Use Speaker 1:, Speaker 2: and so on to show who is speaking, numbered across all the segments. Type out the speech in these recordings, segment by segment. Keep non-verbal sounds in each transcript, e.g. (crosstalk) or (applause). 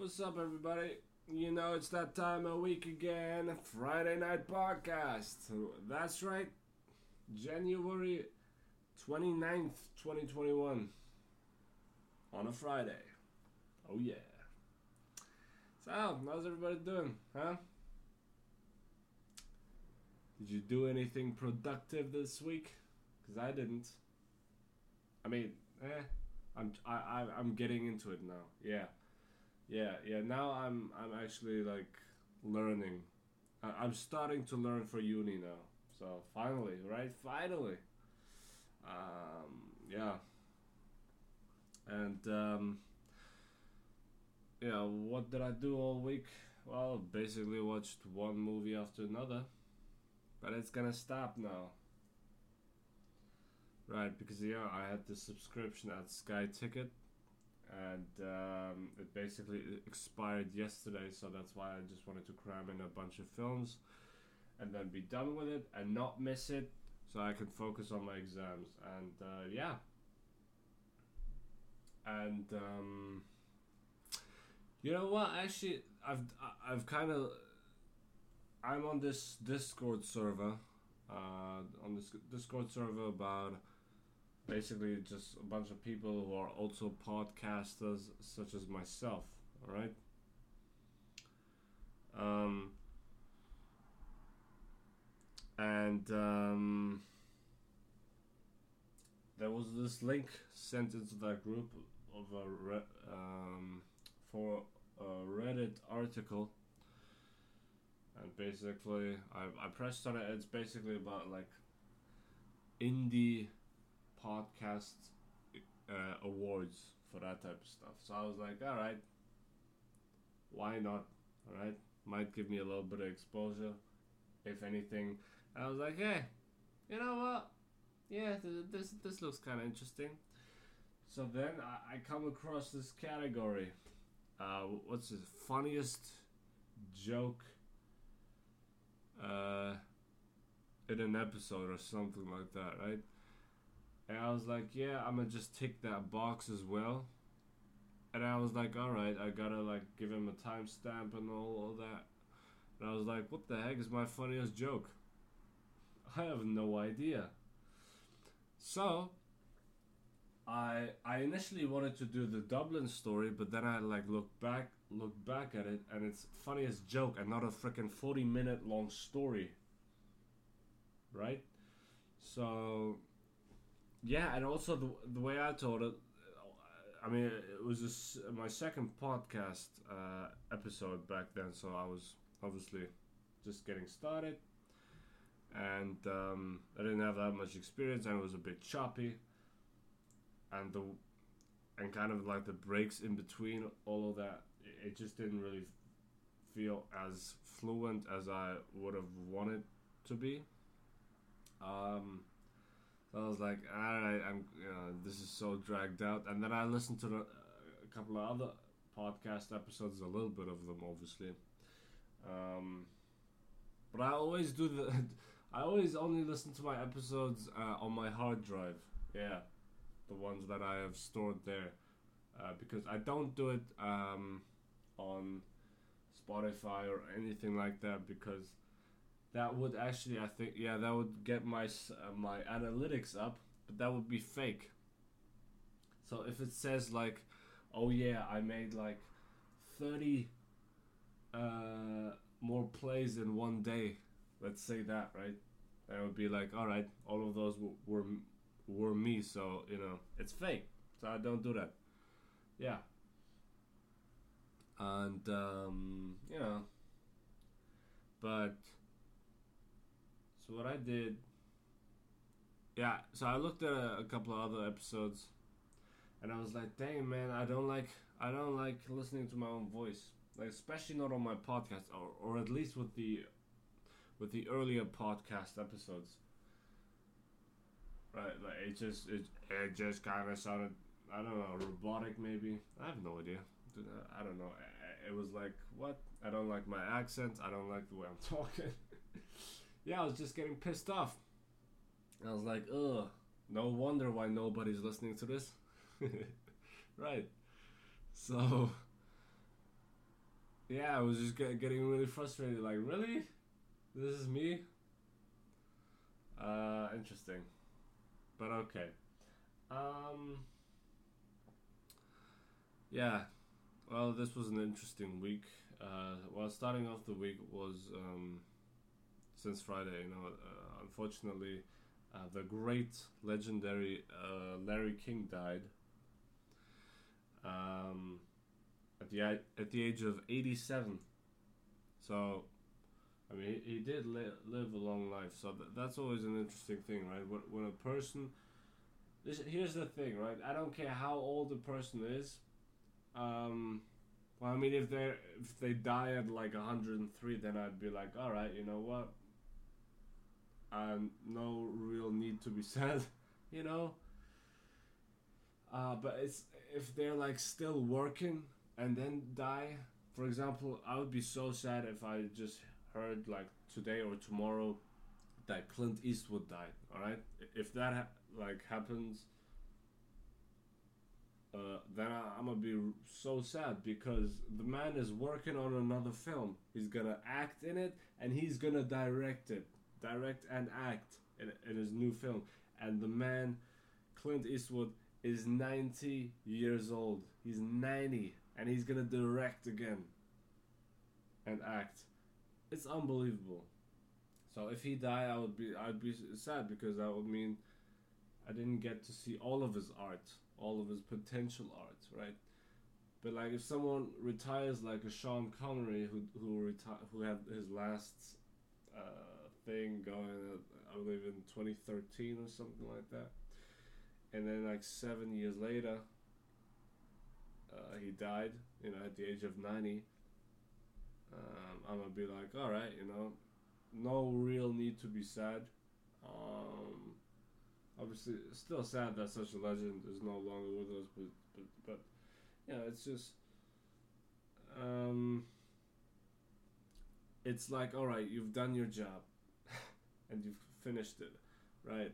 Speaker 1: What's up, everybody? You know, it's that time of week again Friday Night Podcast. That's right, January 29th, 2021. On a Friday. Oh, yeah. So, how's everybody doing, huh? Did you do anything productive this week? Because I didn't. I mean, eh, I'm I, I I'm getting into it now. Yeah, yeah, yeah. Now I'm I'm actually like learning. I, I'm starting to learn for uni now. So finally, right? Finally. Um, yeah. And um, yeah, what did I do all week? Well, basically watched one movie after another, but it's gonna stop now. Right, because yeah, I had the subscription at Sky Ticket, and um, it basically expired yesterday. So that's why I just wanted to cram in a bunch of films, and then be done with it and not miss it, so I can focus on my exams. And uh, yeah, and um, you know what? Actually, I've I've kind of I'm on this Discord server, uh, on this Discord server about basically just a bunch of people who are also podcasters such as myself all right um, and um, there was this link sent into that group of a re- um, for a reddit article. And basically I, I pressed on it. It's basically about like indie podcast uh, awards for that type of stuff. So I was like, all right, why not? All right, might give me a little bit of exposure, if anything. And I was like, hey, you know what? Yeah, th- this this looks kind of interesting. So then I, I come across this category. Uh, what's the funniest joke uh, in an episode or something like that, right? And I was like, yeah, I'm gonna just tick that box as well. And I was like, all right, I gotta like give him a timestamp and all, all that. And I was like, what the heck is my funniest joke? (laughs) I have no idea. So, I I initially wanted to do the Dublin story, but then I like looked back looked back at it, and it's funniest joke and not a freaking forty minute long story. Right. So yeah, and also the the way I told it, I mean, it was this, my second podcast uh, episode back then, so I was obviously just getting started, and um, I didn't have that much experience, and it was a bit choppy, and the and kind of like the breaks in between all of that, it just didn't really feel as fluent as I would have wanted to be. Um, so I was like, all right, I'm, you know, this is so dragged out. And then I listened to the, a couple of other podcast episodes, a little bit of them, obviously. Um, but I always do the, (laughs) I always only listen to my episodes uh, on my hard drive. Yeah, the ones that I have stored there, uh, because I don't do it um, on Spotify or anything like that because that would actually I think yeah that would get my uh, my analytics up but that would be fake. So if it says like oh yeah I made like 30 uh, more plays in one day let's say that right? That would be like all right all of those were were me so you know it's fake so I don't do that. Yeah. And um, you know but so what I did, yeah. So I looked at a, a, couple of other episodes, and I was like, "Dang, man, I don't like I don't like listening to my own voice, like especially not on my podcast, or or at least with the with the earlier podcast episodes." Right, like it just it it just kind of sounded I don't know robotic maybe? I have no idea. I don't know. It was like what? I don't like my accent. I don't like the way I'm (laughs) talking yeah, I was just getting pissed off. I was like, ugh, no wonder why nobody's listening to this. (laughs) right. So, yeah, I was just get, getting really frustrated. Like, really, this is me. Uh, interesting, but okay. Um, yeah, well, this was an interesting week. Uh, well, starting off the week was um, since Friday. You know, uh, unfortunately, uh, the great legendary uh, Larry King died. Um, at the at the age of eighty seven. So, I mean, he, he did li- live a long life. So th- that's always an interesting thing, right? When when a person, this, here's the thing, right? I don't care how old the person is. Um, well, I mean, if they if they die at like hundred and three, then I'd be like, all right, you know what? Um, no real need to be (laughs) sad, you know. Uh, but it's if they're like still working and then die. For example, I would be so sad if I just heard like today or tomorrow that Clint Eastwood died. All right, if that ha- like happens, uh, then I, I'm gonna be so sad because the man is working on another film. He's gonna act in it and he's gonna direct it, direct and act in, in his new film. And the man, Clint Eastwood, is 90 years old. He's 90 and he's gonna direct again and act. It's unbelievable. So if he died, I would be I'd be sad because that would mean I didn't get to see all of his art, all of his potential art, right? But like if someone retires like a Sean Connery who who reti- who had his last uh, thing going, I believe in 2013 or something like that, and then like seven years later, uh, he died, you know, at the age of 90. Um, I'm gonna be like, all right, you know, no real need to be sad. Um, obviously, still sad that such a legend is no longer with us, but but but yeah, it's just um, it's like all right, you've done your job, and you've finished it, right?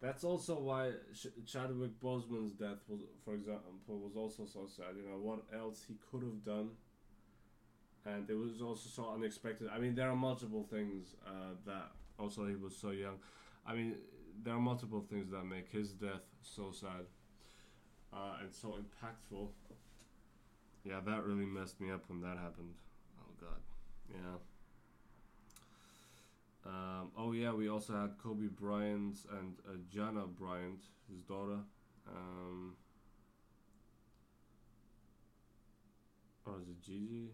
Speaker 1: That's also why Ch- Chadwick Boseman's death was, for example, was also so sad. You know what else he could have done, and it was also so unexpected. I mean, there are multiple things uh, that also he was so young. I mean, there are multiple things that make his death so sad uh, and so impactful. Yeah, that really messed me up when that happened. Oh God, yeah. Um, oh yeah, we also had Kobe Bryant and uh, Gianna Bryant, his daughter. Um, or is it Gigi?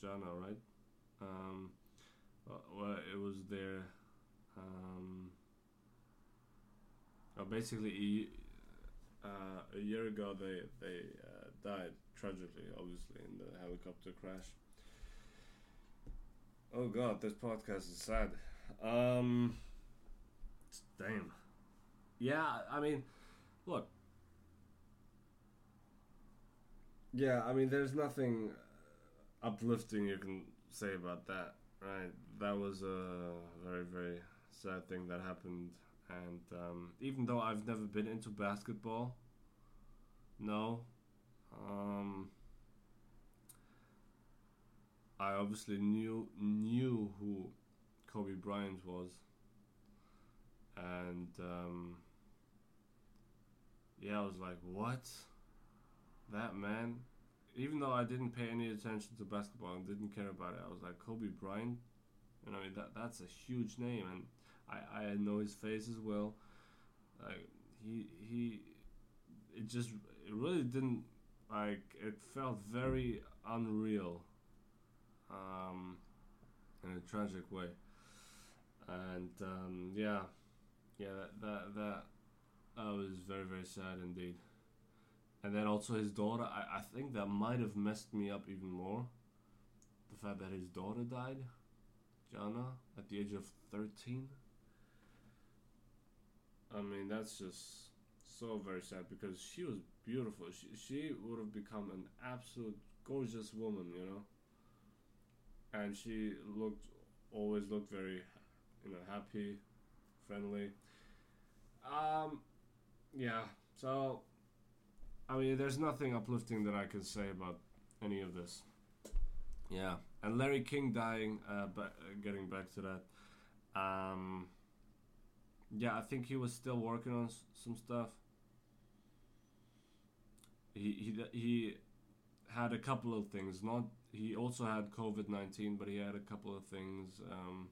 Speaker 1: Gianna, right? Um, well, it was their. Um, well, basically, uh, a year ago they they uh, died tragically, obviously, in the helicopter crash. Oh god, this podcast is sad. Um, damn. Yeah, I mean, look. Yeah, I mean, there's nothing uplifting you can say about that, right? That was a very, very sad thing that happened. And um, even though I've never been into basketball, no, um, I obviously knew knew who Kobe Bryant was, and um, yeah, I was like, "What? That man?" Even though I didn't pay any attention to basketball and didn't care about it, I was like, "Kobe Bryant," you know, that that's a huge name, and I I know his face as well. Like he he, it just it really didn't like it felt very unreal um, in a tragic way. And um, yeah, yeah, that, that that that was very very sad indeed. And then also his daughter, I, I think that might have messed me up even more. The fact that his daughter died, Gianna, at the age of thirteen. I mean, that's just so very sad because she was beautiful. She she would have become an absolute gorgeous woman, you know and she looked always looked very you know happy friendly um yeah so i mean there's nothing uplifting that i can say about any of this Yeah, and Larry King dying. Uh, but getting back to that, um, yeah, I think he was still working on s- some stuff. He he he had a couple of things. Not he also had COVID nineteen, but he had a couple of things. Um,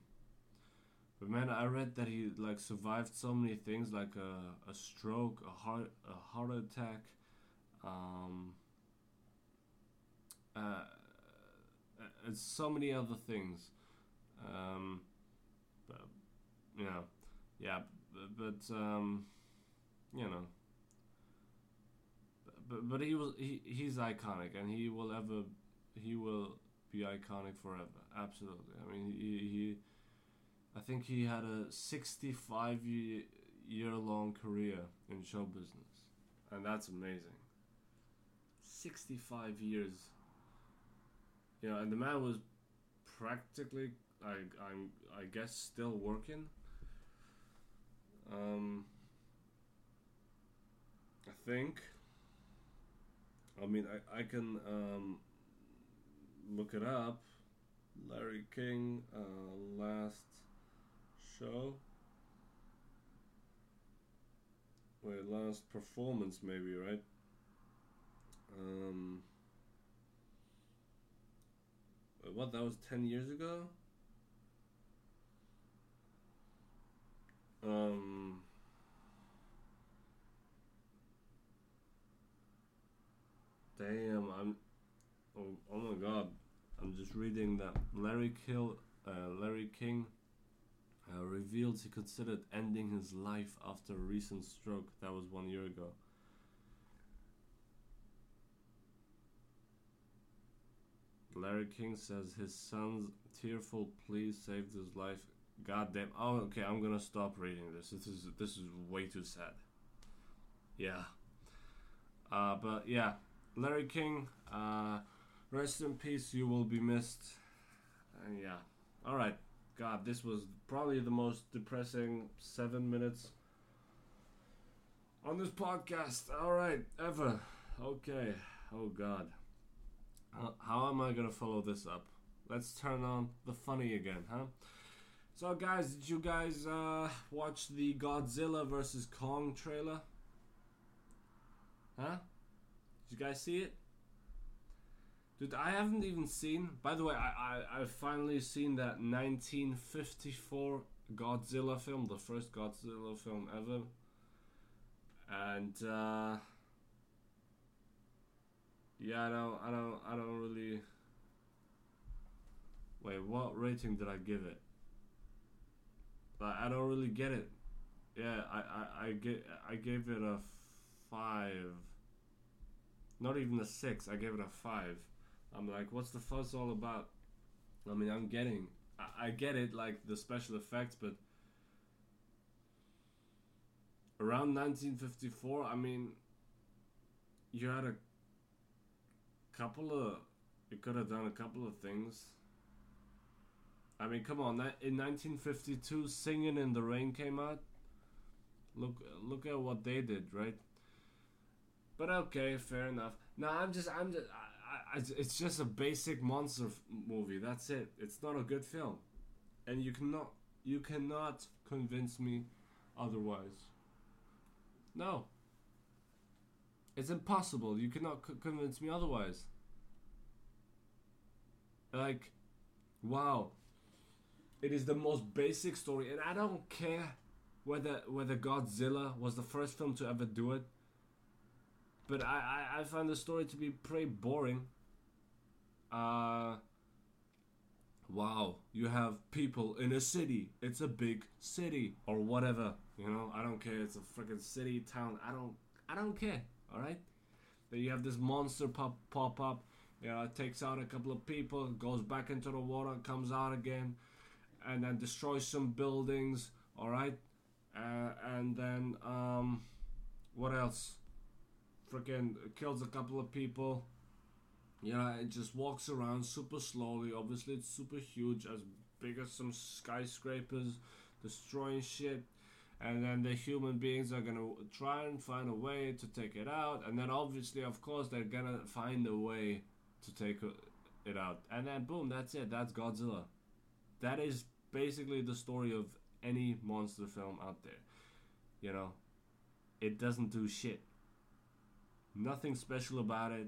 Speaker 1: but man, I read that he like survived so many things, like a, a stroke, a heart a heart attack, um, uh, and so many other things. Um, but, you know, yeah, but, but um, you know, but but he was he he's iconic, and he will ever he will be iconic forever. Absolutely. I mean, he he. I think he had a 65 year, year long career in show business, and that's amazing. 65 years. You know, and the man was practically, I, I'm, I guess, still working. Um, I think. I mean, I, I can um, look it up. Larry King, uh, last show. Wait, last performance maybe, right? Um wait, what that was 10 years ago? Um Damn, I'm oh, oh my god. I'm just reading that Larry Kill uh, Larry King uh, revealed he considered ending his life after a recent stroke. That was one year ago. Larry King says his son's tearful plea saved his life. God damn. Oh, okay. I'm gonna stop reading this. This is this is way too sad. Yeah. Uh, but yeah, Larry King. Uh, rest in peace. You will be missed. And yeah. All right. God, this was probably the most depressing seven minutes on this podcast. All right, ever. Okay. Oh God. How, am I gonna follow this up? Let's turn on the funny again, huh? So, guys, did you guys uh, watch the Godzilla vs Kong trailer? Huh? Did you guys see it? Dude, I haven't even seen. By the way, I I I've finally seen that 1954 Godzilla film, the first Godzilla film ever, and uh, yeah, I don't I don't I don't really. Wait, what rating did I give it? But I don't really get it. Yeah, I I I get I gave it a five. Not even a six. I gave it a five. I'm like, what's the fuss all about? I mean, I'm getting, I, I get it, like the special effects, but around 1954, I mean, you had a couple of, you could have done a couple of things. I mean, come on, that in 1952, Singing in the Rain came out. Look, look at what they did, right? But okay, fair enough. Now I'm just, I'm just, it's just a basic monster f- movie. That's it. It's not a good film, and you cannot, you cannot convince me otherwise. No. It's impossible. You cannot c- convince me otherwise. Like, wow. It is the most basic story, and I don't care whether whether Godzilla was the first film to ever do it. But I, I, I find the story to be pretty boring. Uh, wow, you have people in a city. It's a big city or whatever. You know, I don't care. It's a freaking city, town. I don't, I don't care. All right. Then you have this monster pop pop up. You know, it takes out a couple of people, goes back into the water, comes out again, and then destroys some buildings. All right. Uh, and then um, what else? freaking kills a couple of people. Yeah, it just walks around super slowly. Obviously, it's super huge, as big as some skyscrapers, destroying shit. And then the human beings are gonna try and find a way to take it out. And then, obviously, of course, they're gonna find a way to take uh, it out, and then boom, that's it. That's Godzilla. That is basically the story of any monster film out there. You know, it doesn't do shit. Nothing special about it.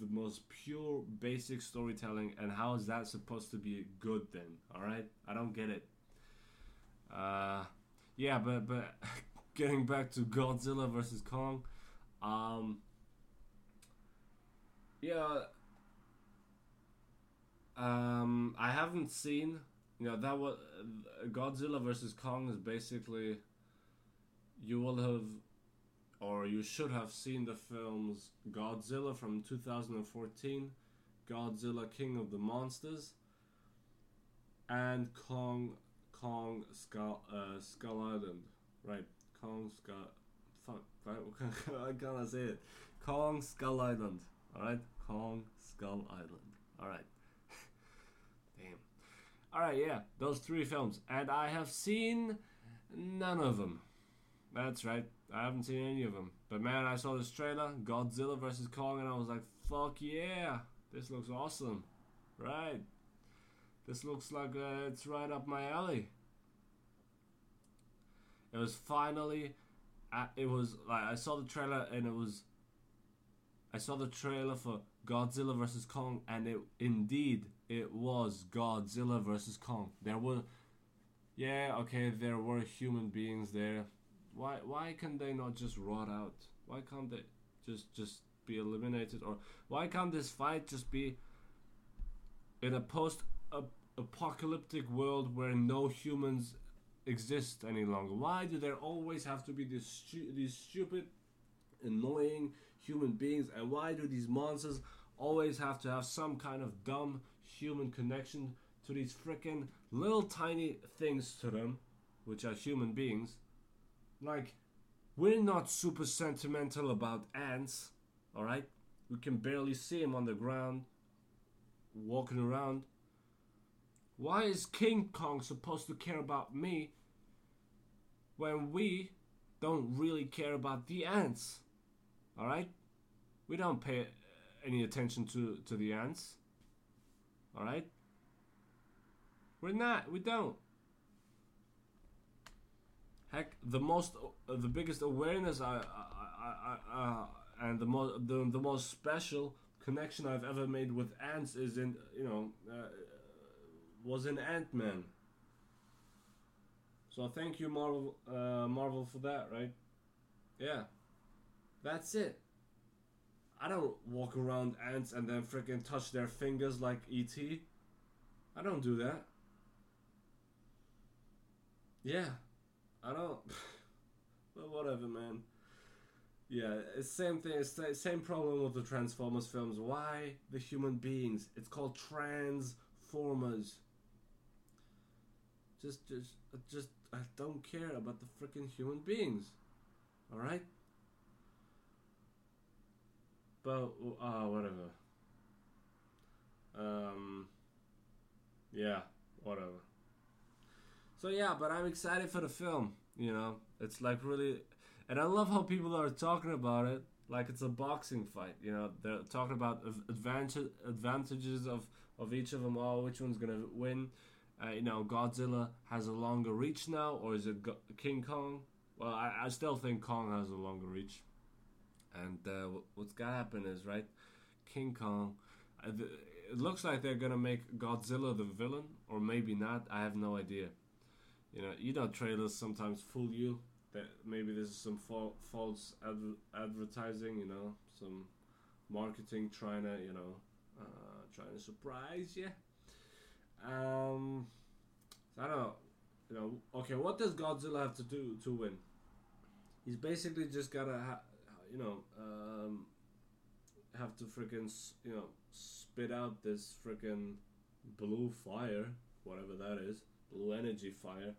Speaker 1: The most pure, basic storytelling. And how is that supposed to be good then? All right, I don't get it. Uh, yeah, but but (laughs) getting back to Godzilla versus Kong, um, yeah. Um, I haven't seen. You know that was uh, Godzilla versus Kong is basically. You will have, or you should have seen the films Godzilla from 2014, Godzilla King of the Monsters, and Kong Kong Skull uh, Skull Island, right? Kong Skull. Fuck, right? (laughs) I can't say it. Kong Skull Island. All right, Kong Skull Island. All right. (laughs) Damn. All right, yeah, those three films, and I have seen none of them. That's right, I haven't seen any of them. But man, I saw this trailer, Godzilla vs Kong, and I was like, "Fuck yeah, this looks awesome!" Right. This looks like uh, it's right up my alley. It was finally, uh, it was like I saw the trailer and it was. I saw the trailer for Godzilla vs Kong, and it indeed it was Godzilla vs Kong. There were, yeah, okay, there were human beings there. Why why can they not just rot out? Why can't they just just be eliminated? Or why can't this fight just be in a post apocalyptic world where no humans exist any longer? Why do there always have to be these stu- these stupid, annoying human beings? And why do these monsters always have to have some kind of dumb human connection to these freaking little tiny things to them, which are human beings? Like, we're not super sentimental about ants, alright? We can barely see them on the ground, walking around. Why is King Kong supposed to care about me when we don't really care about the ants? Alright? We don't pay any attention to, to the ants. Alright? We're not. We don't. Heck, the most, uh, the biggest awareness I, I, I, I uh, and the most, the, the most special connection I've ever made with ants is in, you know, uh, was in Ant Man. So thank you, Marvel, uh, Marvel, for that, right? Yeah, that's it. I don't walk around ants and then freaking touch their fingers like ET. I don't do that. Yeah, I don't. (sighs) but whatever, man. Yeah, it's same thing. It's the same problem with the Transformers films. Why the human beings? It's called Transformers. Just, just, just. I don't care about the freaking human beings. All right. But uh, whatever. Um. Yeah, whatever. So yeah, but I'm excited for the film. You know, it's like really, and I love how people are talking about it like it's a boxing fight. You know, they're talking about advantage advantages of of each of them. all. which one's gonna win? Uh, you know, Godzilla has a longer reach now, or is it Go- King Kong? Well, I, I still think Kong has a longer reach. And uh, what's gonna happen is right, King Kong. Uh, it looks like they're gonna make Godzilla the villain, or maybe not. I have no idea. You know, you know, trailers sometimes fool you. That maybe this is some fa- false adver- advertising. You know, some marketing trying to, you know, uh, trying to surprise you. Um, I don't know. You know, okay, what does Godzilla have to do to win? He's basically just gotta, ha- you know, um, have to freaking, you know, spit out this freaking blue fire, whatever that is, blue energy fire.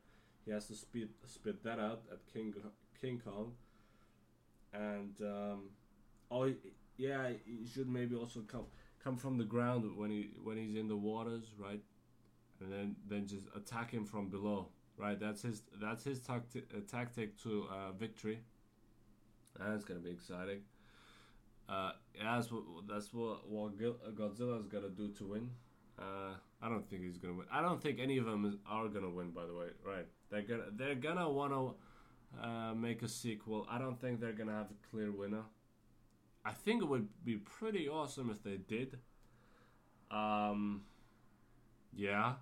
Speaker 1: He has to spit spit that out at King King Kong, and um, oh yeah, he should maybe also come come from the ground when he when he's in the waters, right? and then then just attack him from below. Right, that's his that's his tactic uh, tactic to uh, victory. That's gonna be exciting. Uh, that's what that's what what Godzilla's gonna do to win. Uh, I don't think he's gonna win. I don't think any of them is, are gonna win. By the way, right? They're gonna they're gonna wanna uh, make a sequel. I don't think they're gonna have a clear winner. I think it would be pretty awesome if they did. Um, yeah,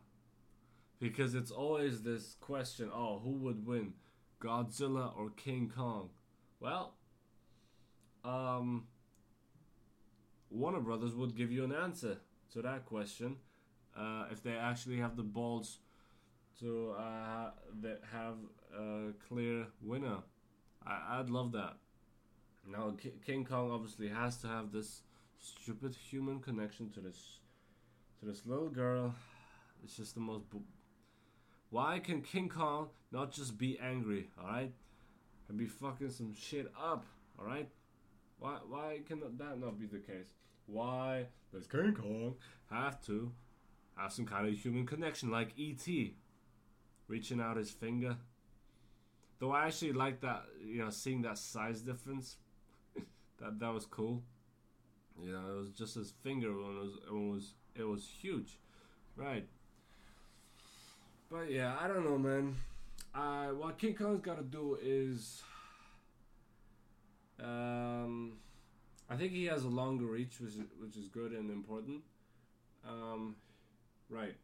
Speaker 1: because it's always this question: Oh, who would win, Godzilla or King Kong? Well, um, Warner Brothers would give you an answer to that question uh, if they actually have the balls to uh, have a clear winner. I, I'd love that. Now, K- King Kong obviously has to have this stupid human connection to this to this little girl. It's just the most. Why can King Kong not just be angry, all right, and be fucking some shit up, all right? Why why can that not be the case? Why does King Kong have to have some kind of human connection like E.T. reaching out his finger? Though I actually like that, you know, seeing that size difference. (laughs) that that was cool. You know, it was just his finger when it was it was it was huge, right? But yeah, I don't know, man. Uh, what King Kong's got to do is, um, I think he has a longer reach, which is, which is good and important. Um, right.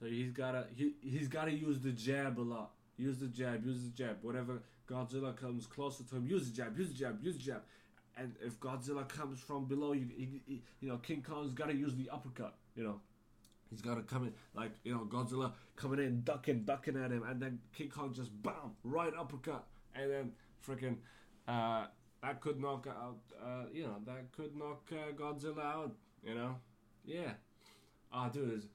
Speaker 1: So he's gotta he he's gotta use the jab a lot. Use the jab, use the jab. Whatever Godzilla comes closer to him, use the jab, use the jab, use the jab. And if Godzilla comes from below, you you, you know King Kong's gotta use the uppercut. You know, he's gotta come in like you know Godzilla coming in, ducking, ducking at him, and then King Kong just bam, right uppercut, and then freaking. Uh, that could knock out, uh, you know, that could knock uh, Godzilla out, you know? Yeah. Ah, oh, dude,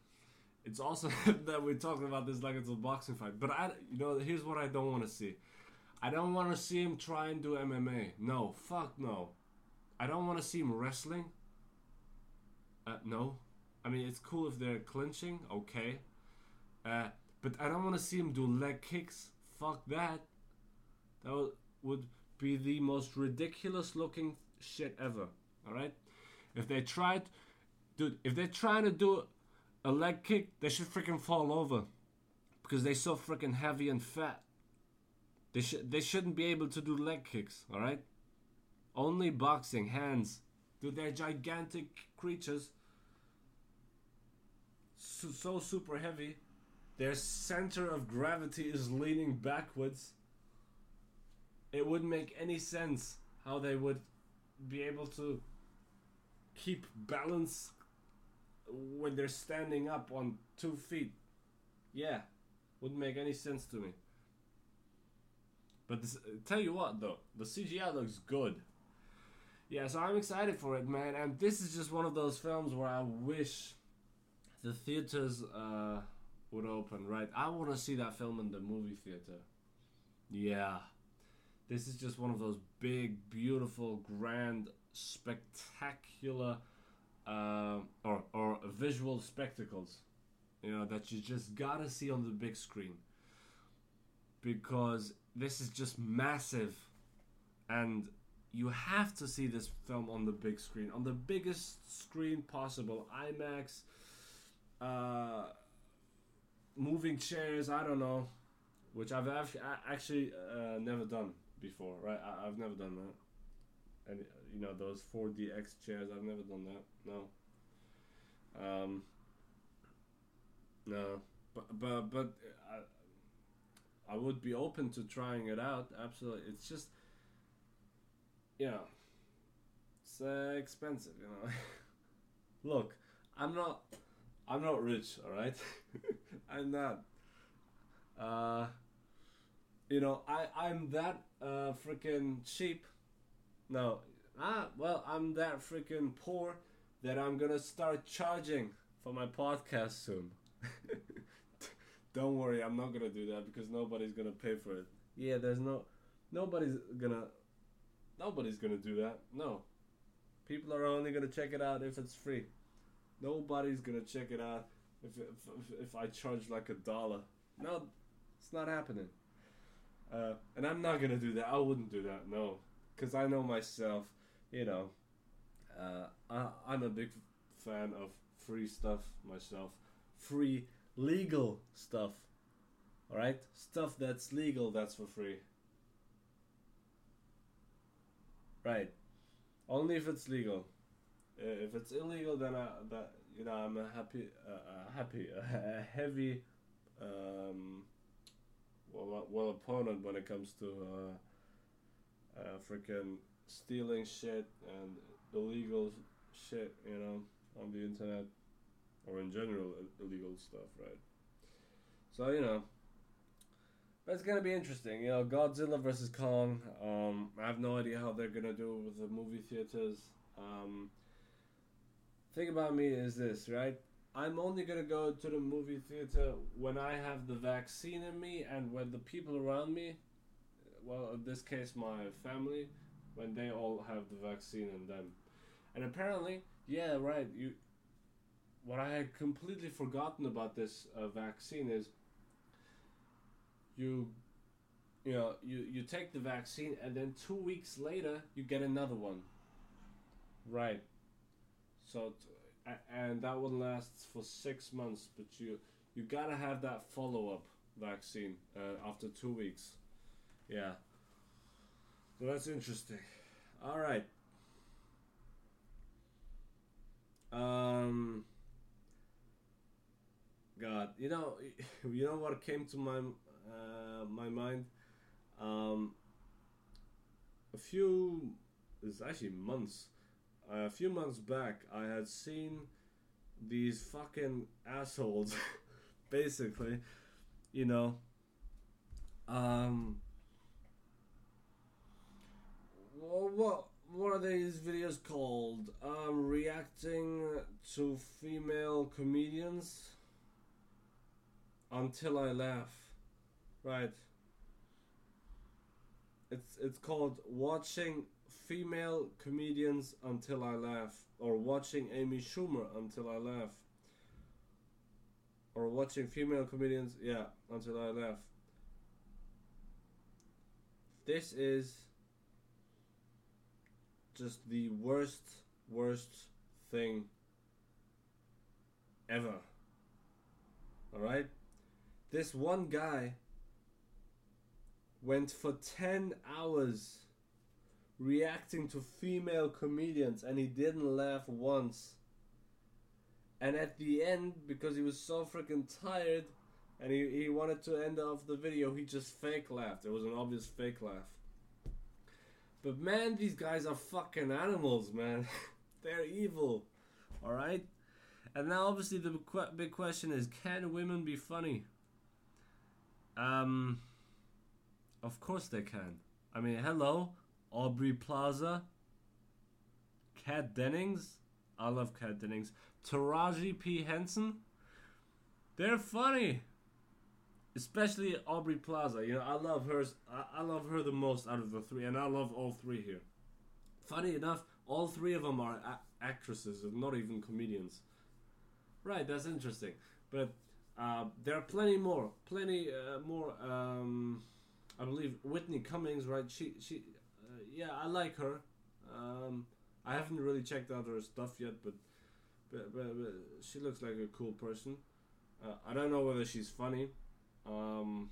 Speaker 1: it's, also (laughs) that we're talking about this like it's a boxing fight. But I, you know, here's what I don't want to see. I don't want to see him try and do MMA. No, fuck no. I don't want to see him wrestling. Uh, no. I mean, it's cool if they're clinching, okay. Uh, but I don't want to see him do leg kicks. Fuck that. That would be the most ridiculous looking shit ever. Alright? If they tried, dude, if they're trying to do a leg kick, they should freaking fall over. Because they're so freaking heavy and fat. They, sh- they shouldn't be able to do leg kicks, alright? Only boxing, hands. Dude, they're gigantic creatures. So, so super heavy. Their center of gravity is leaning backwards it wouldn't make any sense how they would be able to keep balance when they're standing up on two feet. Yeah, wouldn't make any sense to me. But this, tell you what, though, the CGI looks good. Yeah, so I'm excited for it, man. And this is just one of those films where I wish the theaters uh, would open. Right, I want to see that film in the movie theater. Yeah. This is just one of those big, beautiful, grand, spectacular, uh, or or visual spectacles, you know, that you just gotta see on the big screen. Because this is just massive, and you have to see this film on the big screen, on the biggest screen possible, IMAX, uh, moving chairs. I don't know, which I've actually uh, never done before, right? I, have never done that. And you know those 4DX chairs, I've never done that. No. Um. No, but but but I, I would be open to trying it out. Absolutely, it's just, you know, it's uh, expensive. You know, (laughs) look, I'm not, I'm not rich. All right, (laughs) I'm not. Uh, you know, I I'm that uh freaking cheap. No, ah, well, I'm that freaking poor that I'm gonna start charging for my podcast soon. (laughs) Don't worry, I'm not gonna do that because nobody's gonna pay for it. Yeah, there's no, nobody's gonna, nobody's gonna do that. No, people are only gonna check it out if it's free. Nobody's gonna check it out if if, if I charge like a dollar. No, it's not happening. Uh, and I'm not gonna do that. I wouldn't do that. No, because I know myself. you know, uh, I, I'm a big fan of free stuff myself. Free legal stuff. Alright? Stuff that's legal, that's for free. Right. Only if it's legal. If it's illegal, then I, that you know I'm a happy, uh, happy, (laughs) a heavy, um, well, well opponent when it comes to uh, uh, freaking stealing shit and illegal shit, you know, on the internet or in general illegal stuff, right? So you know, but it's gonna be interesting. You know, Godzilla versus Kong. Um, I have no idea how they're gonna do with the movie theaters. Um, thing about me is this, right? I'm only gonna go to the movie theater when I have the vaccine in me and when the people around me, well, in this case, my family, when they all have the vaccine in them. And apparently, yeah, right. You, what I had completely forgotten about this uh, vaccine is you you know you you take the vaccine and then 2 weeks later you get another one right so t- and that one lasts for 6 months but you you got to have that follow up vaccine uh, after 2 weeks yeah. So that's interesting. All right. Um god you know (laughs) you know what came to my uh, my mind. Um, a few, it's actually months, a few months back, I had seen these fucking assholes, (laughs) basically, you know, um, what what are these videos called? Um, reacting to female comedians until I laugh. Right. It's it's called watching female comedians until I laugh, or watching Amy Schumer until I laugh, or watching female comedians, yeah, until I laugh. This is just the worst, worst thing ever. Alright? This one guy went for 10 hours reacting to female comedians and he didn't laugh once. And at the end, because he was so freaking tired and he, he wanted to end off the video, he just fake laughed. It was an obvious fake laugh. But man, these guys are fucking animals, man. (laughs) They're evil. Alright? And now, obviously, the big question is can women be funny? Um. Of course they can. I mean, hello, Aubrey Plaza, Kat Dennings. I love Kat Dennings. Taraji P. Henson. They're funny. Especially Aubrey Plaza. You know, I love hers. I, I love her the most out of the three, and I love all three here. Funny enough, all three of them are a- actresses, not even comedians. Right, that's interesting. But uh, there are plenty more, plenty uh, more. Um, I believe Whitney Cummings, right? She she, uh, yeah, I like her. Um, I haven't really checked out her stuff yet, but but, but, but she looks like a cool person. Uh, I don't know whether she's funny, um,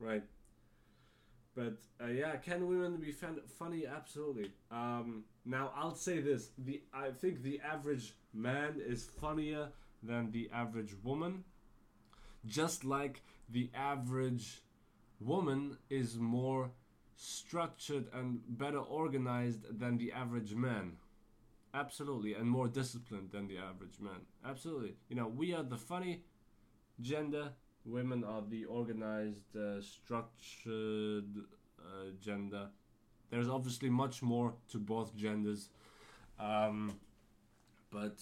Speaker 1: right? But uh, yeah, can women be fan- funny? Absolutely. Um, now I'll say this: the I think the average man is funnier than the average woman, just like the average woman is more structured and better organized than the average man. Absolutely, and more disciplined than the average man. Absolutely. You know, we are the funny gender, women are the organized, uh, structured uh, gender. There's obviously much more to both genders. Um, but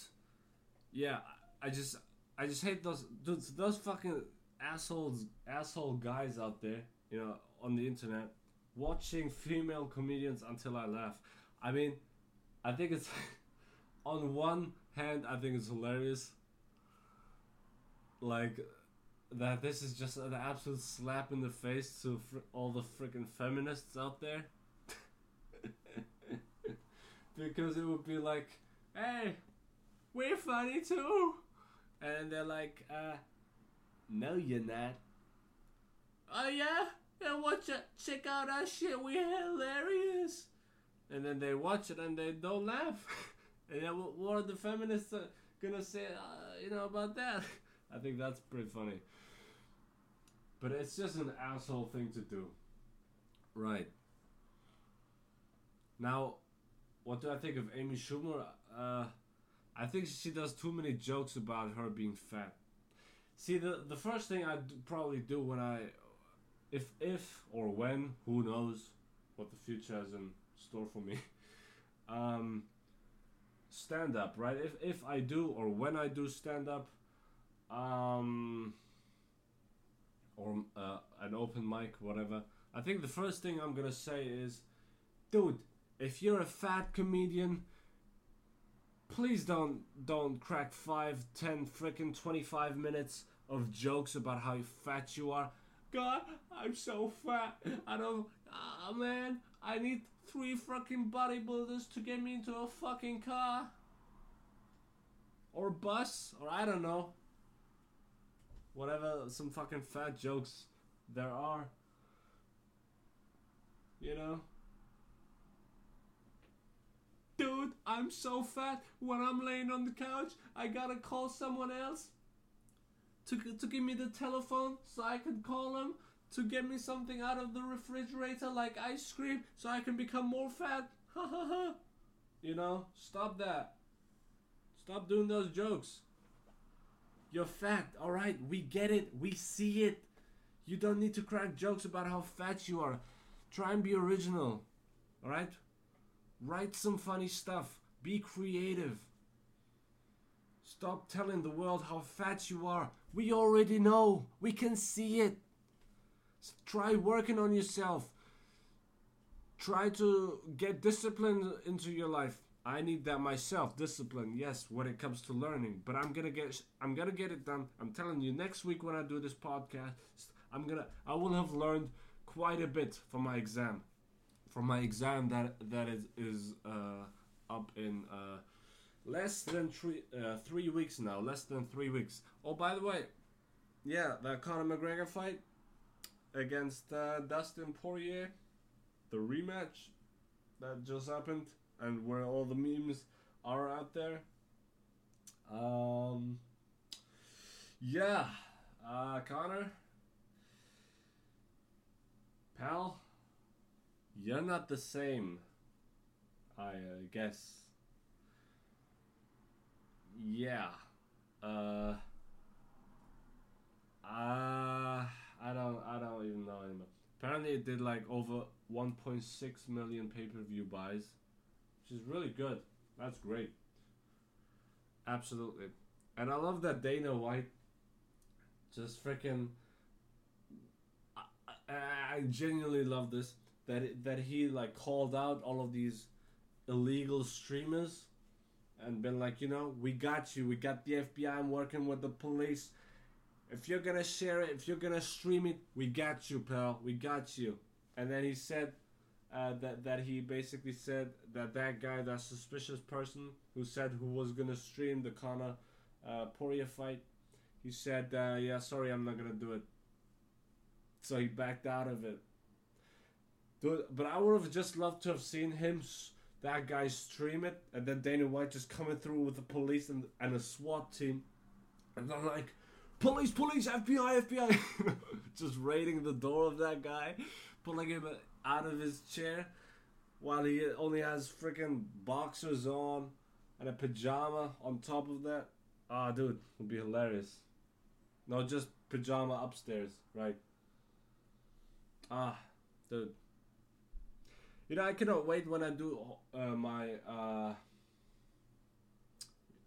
Speaker 1: yeah, I just I just hate those dudes, those fucking assholes, asshole guys out there, you know, on the internet, watching female comedians until I laugh. I mean, I think it's (laughs) on one hand, I think it's hilarious. Like that, this is just an absolute slap in the face to fr- all the freaking feminists out there. (laughs) because it would be like, hey, we're funny too. And they're like, uh, no, you're not. Oh, yeah? Yeah, watch it. Check out our shit. We're hilarious. And then they watch it and they don't laugh. (laughs) and then what, are the feminists uh, gonna say, uh, you know, about that? (laughs) I think that's pretty funny. But it's just an asshole thing to do. Right. Now, what do I think of Amy Schumer? Uh, I think she does too many jokes about her being fat. See, the the first thing I'd probably do when I, if if or when, who knows, what the future has in store for me. (laughs) um, stand up, right? If if I do or when I do stand up, um, or uh, an open mic, whatever. I think the first thing I'm gonna say is, dude, if you're a fat comedian, please don't don't crack five, ten, freaking twenty-five minutes of jokes about how fat you are. God, I'm so fat. I don't. Ah, man, I need three fucking bodybuilders to get me into a fucking car or bus or I don't know. Whatever, some fucking fat jokes there are. You know? Dude, I'm so fat. When I'm laying on the couch, I gotta call someone else to, to give me the telephone so I can call them to get me something out of the refrigerator like ice cream so I can become more fat. Ha ha ha. You know, stop that. Stop doing those jokes. You're fat, alright? We get it. We see it. You don't need to crack jokes about how fat you are. Try and be original, alright? Write some funny stuff. Be creative. Stop telling the world how fat you are. We already know. We can see it. Try working on yourself. Try to get discipline into your life. I need that myself. Discipline, yes, when it comes to learning. But I'm gonna get I'm gonna get it done. I'm telling you, next week when I do this podcast, I'm gonna I will have learned quite a bit for my exam for my exam that that is is uh, up in uh, less than three uh, three weeks now. Less than three weeks. Oh, by the way, yeah, that Conor McGregor fight against uh, Dustin Poirier, the rematch that just happened, and where all the memes are out there. Um. Yeah, uh, Conor, pal you're not the same. I uh, guess. Yeah. Uh. Uh, I don't. I don't even know anymore. Apparently, it did like over 1.6 million pay-per-view buys, is really good. That's great. Absolutely, and I love that Dana White just freaking. I, I, genuinely love this that that he like called out all of these illegal streamers and been like, you know, we got you. We got the FBI. I'm working with the police. If you're gonna share it, if you're gonna stream it, we got you, pal. We got you. And then he said uh, that that he basically said that that guy, that suspicious person who said who was gonna stream the Conor uh, Poirier fight, he said, uh, yeah, sorry, I'm not gonna do it. So he backed out of it. But I would have just loved to have seen him, that guy, stream it, and then Dana White just coming through with the police and, and a SWAT team. And I'm like, police, police, FBI, FBI. (laughs) just raiding the door of that guy, pulling him out of his chair while he only has freaking boxers on and a pajama on top of that. Ah, oh, dude, would be hilarious. No, just pajama upstairs, right? Ah, dude. You know, I cannot wait when I do uh, my. Uh,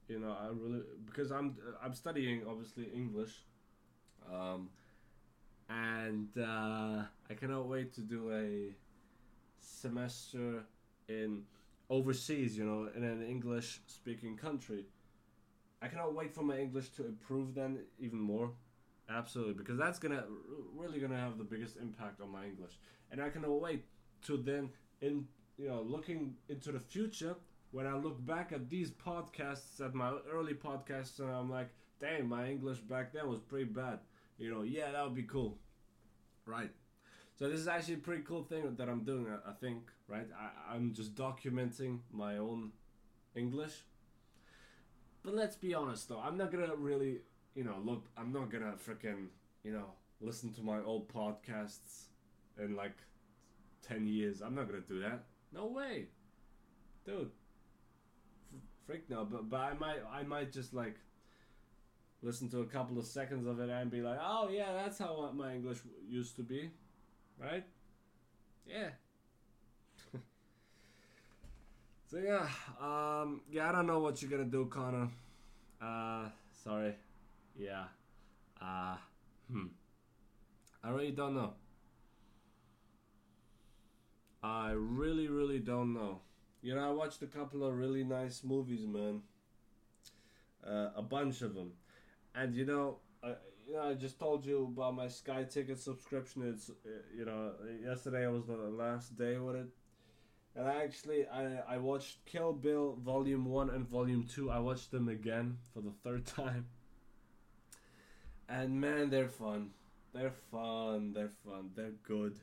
Speaker 1: you know, I really because I'm I'm studying obviously English, um, and uh, I cannot wait to do a semester in overseas. You know, in an English speaking country. I cannot wait for my English to improve then even more. Absolutely, because that's gonna really gonna have the biggest impact on my English, and I cannot wait to then in you know looking into the future when I look back at these podcasts, at my early podcasts, and I'm like, damn, my English back then was pretty bad. You know, yeah, that would be cool. Right. So this is actually a pretty cool thing that I'm doing. I, think, right? I, I'm just documenting my own English. But let's be honest, though, I'm not gonna really, you know, look. I'm not gonna freaking, you know, listen to my old podcasts in like ten years. I'm not gonna do that. No way, dude. F- freak no. But but I might I might just like listen to a couple of seconds of it and be like, oh yeah, that's how my English used to be, right? Yeah. (laughs) so yeah, um, yeah, I don't know what you're gonna do, Conor. Uh, sorry. Yeah. Uh, hmm. I really don't know. I really, really don't know. You know, I watched a couple of really nice movies, man. Uh, a bunch of them, and you know, I, you know, I just told you about my Sky Ticket subscription. It's, uh, you know, yesterday was the last day with it, and I actually I I watched Kill Bill Volume One and Volume Two. I watched them again for the third (laughs) time, and man, they're fun. They're fun. They're fun. They're good.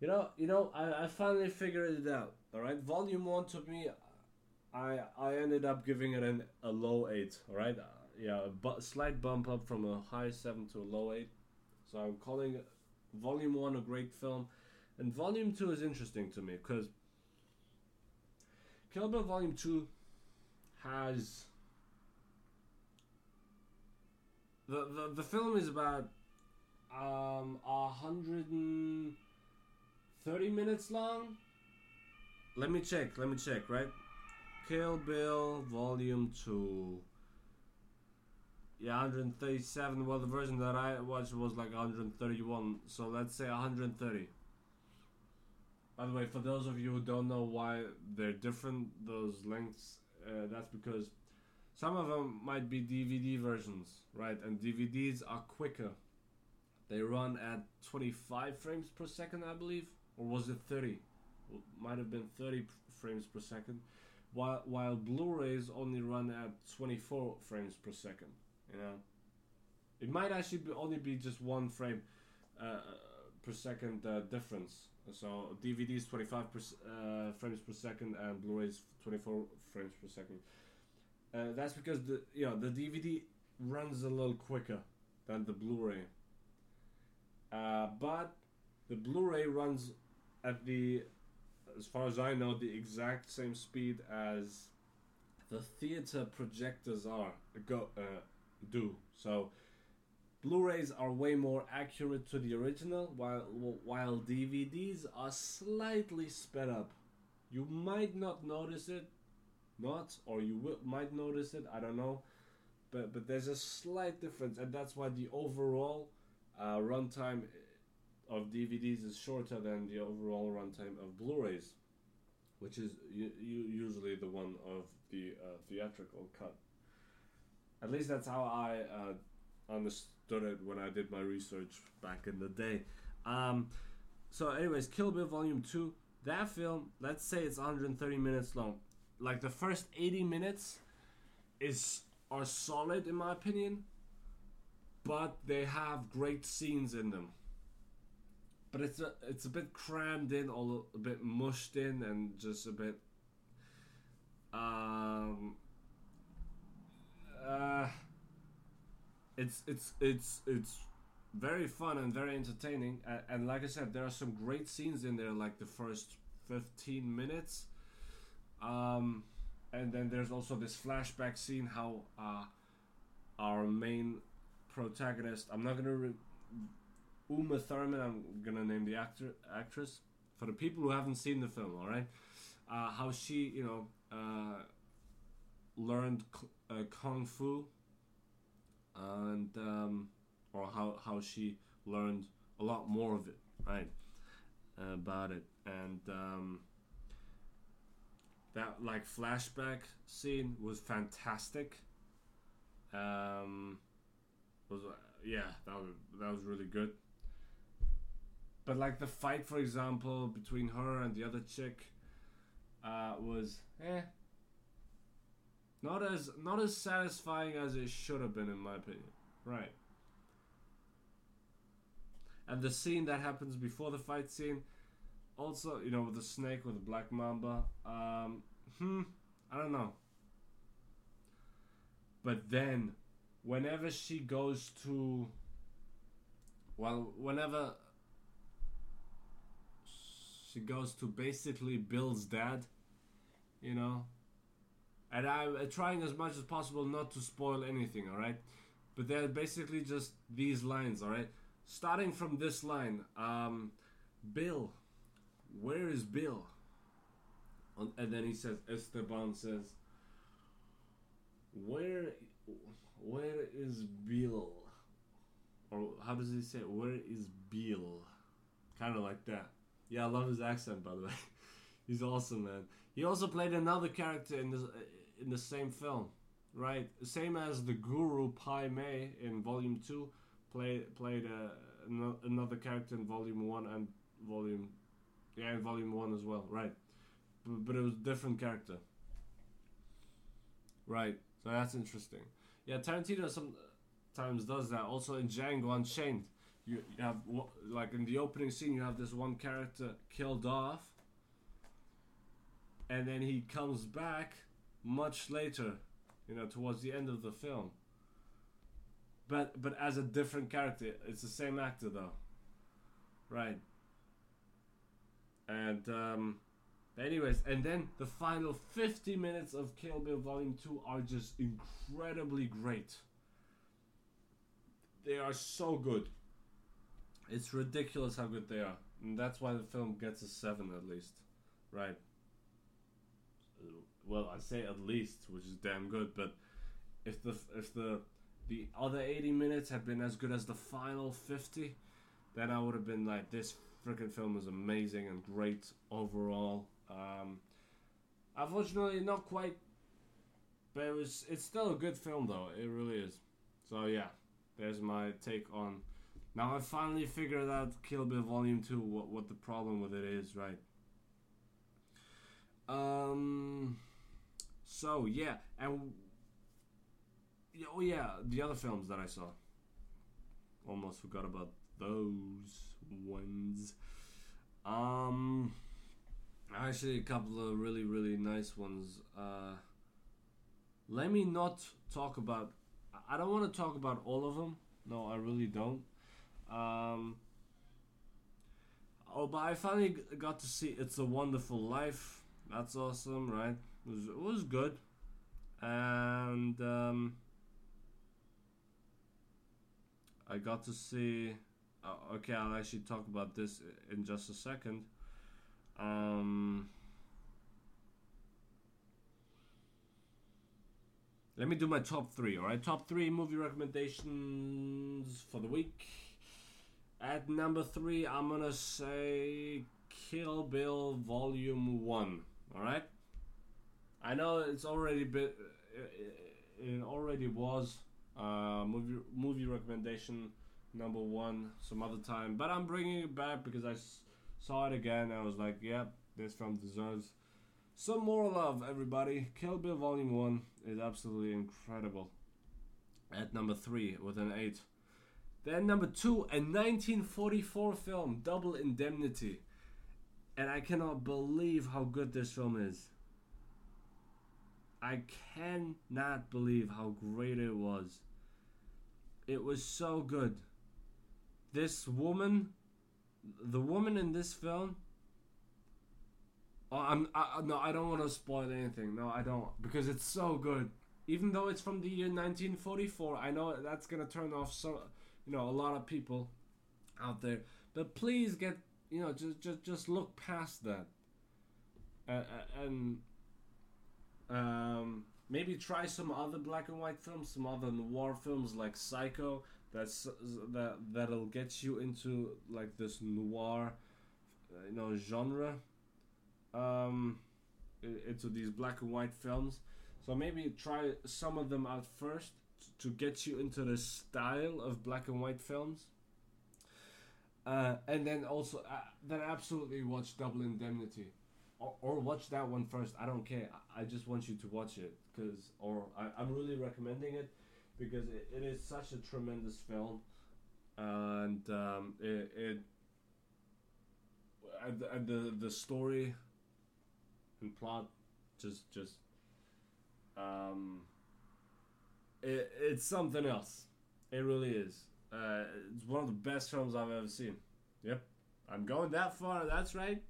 Speaker 1: You know, you know, I, I finally figured it out. All right, Volume One took me. I I ended up giving it an, a low eight. All right, yeah, a bu- slight bump up from a high seven to a low eight. So I'm calling Volume One a great film, and Volume Two is interesting to me because Kill Bill Volume Two has the the, the film is about um a hundred and thirty minutes long. Let me check. Let me check. Right, Kill Bill Volume Two. Yeah, 137. Well, the version that I watched was like 131. So let's say 130. By the way, for those of you who don't know why they're different, those lengths, uh, that's because some of them might be DVD versions, right? And DVDs are quicker. They run at 25 frames per second, I believe, or was it 30? Might have been 30 frames per second, while while Blu-rays only run at 24 frames per second. Know, it might actually be only be just one frame uh, per second uh, difference. So DVD is 25 per, uh, frames per second and Blu-ray is 24 frames per second. Uh, that's because the you know the DVD runs a little quicker than the Blu-ray. Uh, but the Blu-ray runs at the, as far as I know, the exact same speed as the theater projectors are go uh, do. So Blu-rays are way more accurate to the original, while while DVDs are slightly sped up. You might not notice it, not, or you might notice it. I don't know, but but there's a slight difference, and that's why the overall uh, runtime of DVDs is shorter than the overall runtime of Blu-rays, which is usually the one of the uh, theatrical cut. At least that's how I uh, understood it when I did my research back in the day. Um, so, anyways, Kill Bill Volume Two. That film, let's say it's 130 minutes long. Like the first 80 minutes is are solid in my opinion, but they have great scenes in them. But it's a it's a bit crammed in, all a bit mushed in, and just a bit. Um, uh, it's it's it's it's very fun and very entertaining and, and like i said there are some great scenes in there like the first 15 minutes. Um, and then there's also this flashback scene how uh, our main protagonist i'm not gonna re- uma thurman i'm gonna name the actor actress for the people who haven't seen the film all right uh, how she you know uh, learned uh, kung fu and um, or how, how she learned a lot more of it right about it and um, that like flashback scene was fantastic um, was uh, yeah that was that was really good but like the fight for example between her and the other chick uh, was eh. Not as not as satisfying as it should have been, in my opinion. Right. And the scene that happens before the fight scene, also, you know, with the snake with the black mamba. Um, hmm, I don't know. But then, whenever she goes to, well, whenever she goes to basically Bill's dad, you know, and I'm trying as much as possible not to spoil anything, alright? But they're basically just these lines, alright? Starting from this line, um, Bill, where is Bill? And then he says, Esteban says, where, where is Bill? Or how does he say, where is Bill? Kind of like that. Yeah, I love his accent, by the way. (laughs) He's awesome, man. He also played another character in the in the same film, right? Same as the Guru Pai Mei in Volume Two, played played uh, another character in Volume One and Volume, yeah, in Volume One as well, right? But, but it was a different character, right? So that's interesting. Yeah, Tarantino sometimes does that. Also in Django Unchained, you, you have like in the opening scene, you have this one character killed off, and then he comes back much later, you know, towards the end of the film. But but as a different character, it's the same actor though, right? And um, anyways, and then the final 50 minutes of Kill Bill Volume 2 are just incredibly great. They are so good. It's ridiculous how good they are. And that's why the film gets a 7 at least. Right well, I say at least, which is damn good. But if the if the the other 80 minutes had been as good as the final 50, then I would have been like, this freaking film is amazing and great overall. Um, unfortunately, not quite, but it was. It's still a good film though. It really is. So yeah, there's my take on. Now I finally figured out Kill Bill Volume Two. What what the problem with it is, right? Um. So yeah, and oh yeah, the other films that I saw. Almost forgot about those ones. Um, actually, a couple of really really nice ones. Uh, let me not talk about. I don't want to talk about all of them. No, I really don't. Um, oh, but I finally got to see "It's a Wonderful Life." That's awesome, right? It was, it was good. And um, I got to see. Uh, okay, I'll actually talk about this in just a second. Um, let me do my top three, alright? Top three movie recommendations for the week. At number three, I'm gonna say Kill Bill Volume 1, alright? I know it's already been. It already was uh, movie movie recommendation number one some other time, but I'm bringing it back because I s- saw it again. I was like, "Yep, this film deserves some more love." Everybody, Kill Bill Volume One is absolutely incredible. At number three with an eight. Then number two, a 1944 film, Double Indemnity, and I cannot believe how good this film is. I cannot believe how great it was. It was so good. This woman, the woman in this film. Oh, I'm I, no, I don't want to spoil anything. No, I don't because it's so good. Even though it's from the year 1944, I know that's gonna turn off some, you know, a lot of people out there. But please get, you know, just just just look past that. And um, maybe try some other black and white films, some other noir films like Psycho. That's that that'll get you into like this noir, uh, you know, genre. Um, into these black and white films. So maybe try some of them out first to get you into the style of black and white films. Uh, and then also uh, then absolutely watch Double Indemnity. Or, or watch that one first. I don't care. I, I just want you to watch it because, or I, I'm really recommending it because it, it is such a tremendous film, and um, it, it and, and the the story and plot just just um it, it's something else. It really is. Uh, it's one of the best films i've ever seen. Yep. I'm going that far. That's right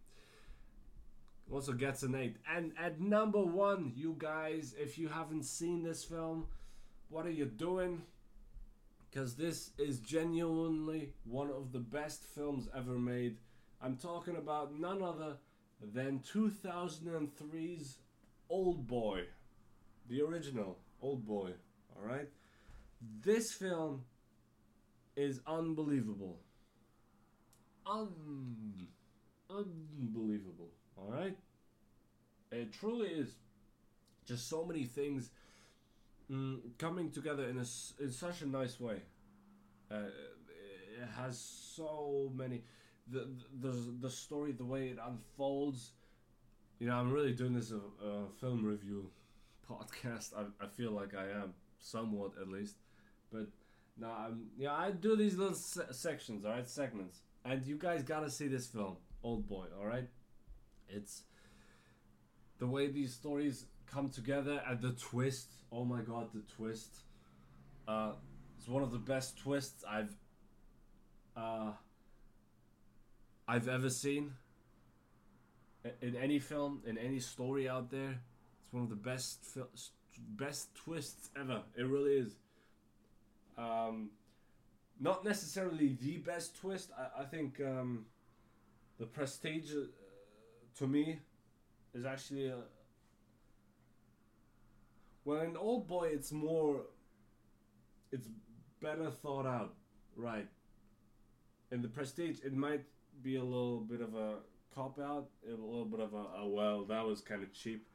Speaker 1: also gets an 8 and at number one you guys if you haven't seen this film what are you doing? Because this is genuinely one of the best films ever made. I'm talking about none other than 2003's old boy. The original old boy all right? This film is unbelievable. Un- unbelievable all right? It truly is just so many things mm, coming together in a in such a nice way. Uh, it has so many the, the the story the way it unfolds. You know i'm really doing this a, a film review podcast. I, I feel like i am somewhat at least. But now i'm yeah i do these little se- sections all right segments. And you guys gotta see this film old boy all right it's the way these stories come together and the twist. Oh my god the twist. Uh it's one of the best twists i've uh i've ever seen in any film in any story out there. It's one of the best fil- best twists ever. It really is. Um not necessarily the best twist. I, I think um the prestige to me is actually a well in old boy it's more it's better thought out right? In the prestige it might be a little bit of a cop out a little bit of a oh, well that was kind of cheap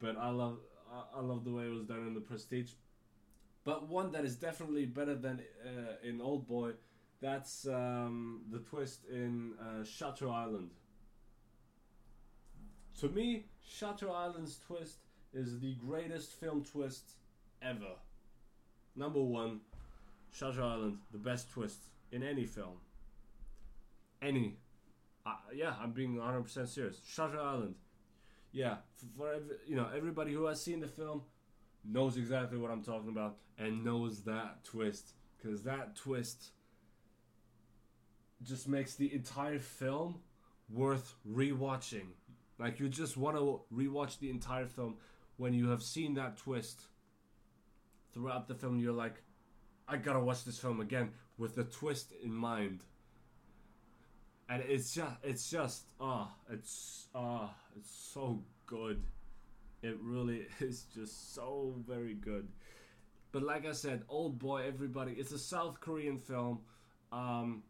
Speaker 1: but i love I, I love the way it was done in the prestige. But one that is definitely better than uh, in old boy that's um, the twist in uh, shutter island to me, Shutter Island's twist is the greatest film twist ever. Number one, Shutter Island, the best twist in any film. Any. Uh, yeah, I'm being 100% serious. Shutter Island. Yeah, for every, you know everybody who has seen the film knows exactly what I'm talking about and knows that twist because that twist just makes the entire film worth rewatching. Like you just want to rewatch the entire film when you have seen that twist throughout the film. You're like, I gotta watch this film again with the twist in mind. And it's just, it's just, ah, it's, ah, it's so good. It really (laughs) is just so very good. But like I said, Old Boy, everybody, it's a South Korean film. Um,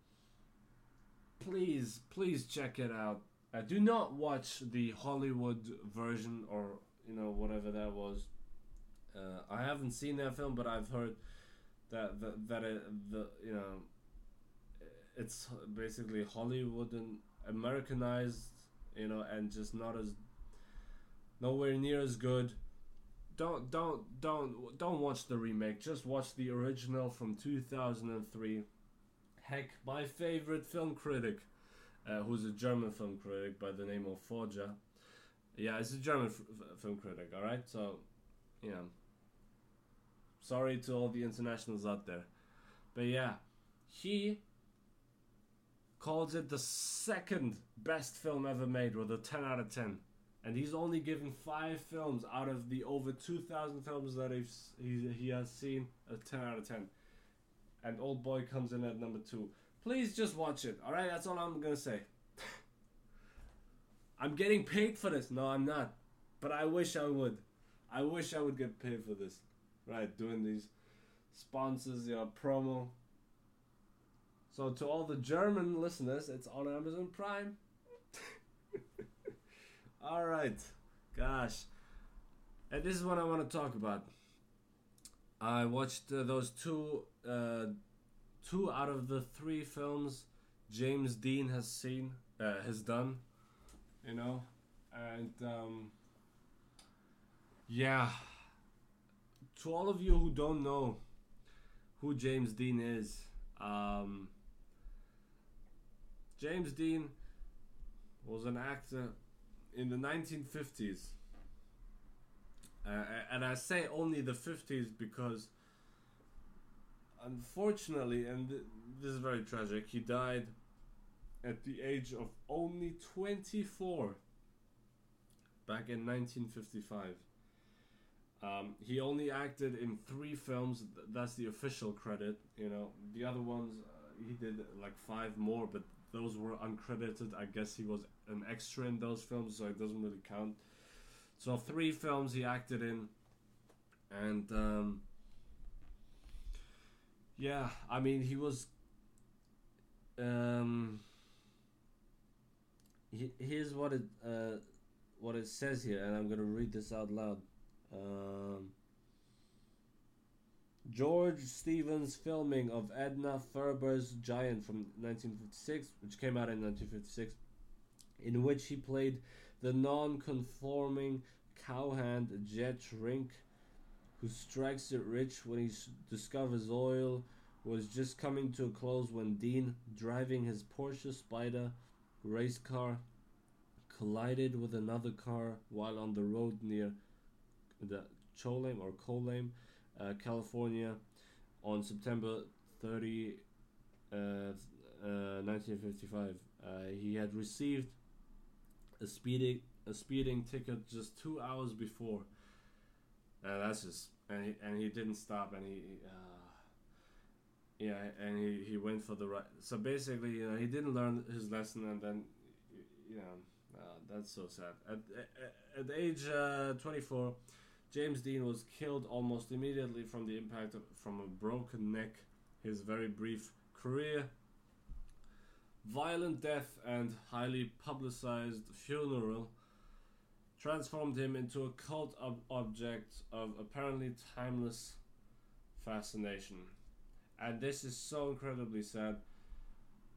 Speaker 1: please, please check it out. Uh, do not watch the Hollywood version or you know whatever that was. Uh, I haven't seen that film, but I've heard that that, that it, the you know it's basically Hollywood and Americanized, you know, and just not as nowhere near as good. Don't don't don't don't watch the remake. Just watch the original from two thousand and three. Heck, my favorite film critic uh, who's a German film critic by the name of Forger. Yeah, it's a German f- f- film critic, alright? So, know, sorry to all the internationals out there. But yeah, he calls it the second best film ever made with a 10 out of 10. And he's only given five films out of the over 2,000 films that he's, he, he has seen a 10 out of 10. And Old Boy comes in at number two please just watch it. All right, that's all I'm gonna say. (laughs) I'm getting paid for this. No, I'm not. But I wish I would. I wish I would get paid for this. Right, doing these sponsors, your know, promo. So to all the German listeners, it's on Amazon Prime. (laughs) all right, gosh, and this is what I want to talk about. I watched uh, those two. Uh, two out of the three films James Dean has seen uh, has done. You know, and um, yeah, to all of you who don't know who James Dean is, um, James Dean was an actor in the 1950s. Uh, and I say only the 50s because, unfortunately, and th- this is very tragic, he died at the age of only 24 back in 1955. Um, he only acted in three films. th- That's the official credit. You know, the other ones uh, he did like five more, but those were uncredited. I guess he was an extra in those films, so it doesn't really count. So three films he acted in, and um, yeah, I mean he was. Um, he, here's what it uh, what it says here, and I'm gonna read this out loud. Um, George Stevens' filming of Edna Ferber's Giant from 1956, which came out in 1956, in which he played the non-conforming cowhand Jett Rink, who strikes it rich when he discovers oil, was just coming to a close when Dean, driving his Porsche Spyder race car, collided with another car while on the road near the Cholame or Colame, uh, California, on September 30, uh, uh, 1955. Uh, he had received a speeding a speeding ticket just two hours before. Uh, that's just and he, and he didn't stop and he. Uh, yeah, and he, he went for the right. So basically, you know, he didn't learn his lesson, and then, you know, uh, that's so sad. At at, at age uh, 24, James Dean was killed almost immediately from the impact of, from a broken neck. His very brief career, violent death, and highly publicized funeral transformed him into a cult ob- object of apparently timeless fascination. And this is so incredibly sad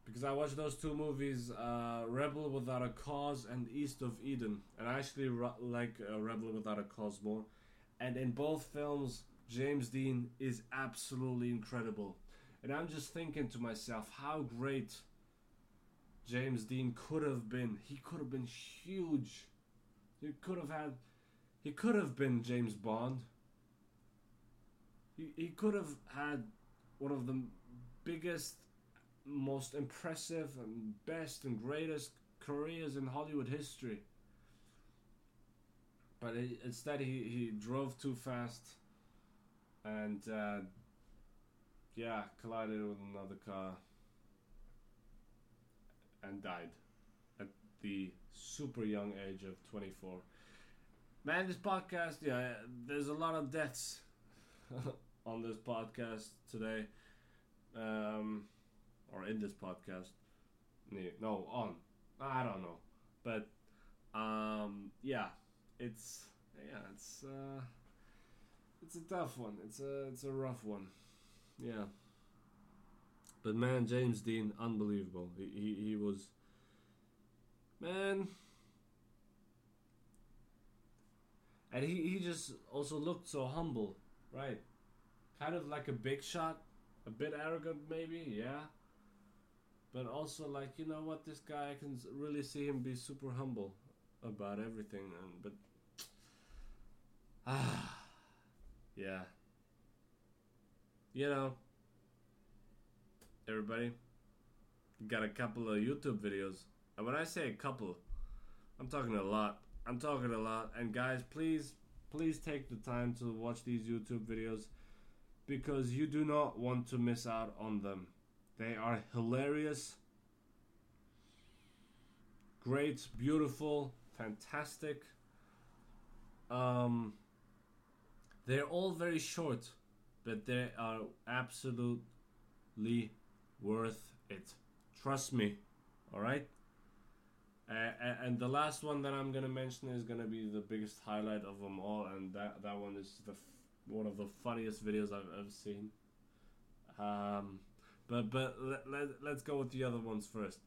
Speaker 1: because I watched those two movies, uh, Rebel Without a Cause and East of Eden, and I actually like uh, Rebel Without a Cause more. And in both films, James Dean is absolutely incredible. And I'm just thinking to myself, how great James Dean could have been. He could have been huge. He could have had. He could have been James Bond. He, he could have had one of the biggest, most impressive, and best and greatest careers in Hollywood history. But he, instead, he, he drove too fast and, uh, yeah, collided with another car and died the super young age of 24. Man, this podcast, yeah, there's a lot of deaths (laughs) on this podcast today, um, or in this podcast. No, on. I don't know, but um, yeah, it's yeah, it's uh, it's a tough one. It's a it's a rough one. Yeah. But man, James Dean, unbelievable. He he, he was man. And he, he just also looked so humble, right? Kind of like a big shot, a bit arrogant maybe, yeah. But also like, you know what, this guy I can really see him be super humble about everything and but ah (sighs) yeah. You know, everybody got a couple of YouTube videos. And when I say a couple, I'm talking a lot. I'm talking a lot. And guys, please, please take the time to watch these YouTube videos because you do not want to miss out on them. They are hilarious, great, beautiful, fantastic. Um, they're all very short, but they are absolutely worth it. Trust me. All right. Uh, and the last one that I'm gonna mention is gonna be the biggest highlight of them all, and that that one is the f- one of the funniest videos I've ever seen. Um, but but let, let, let's go with the other ones first.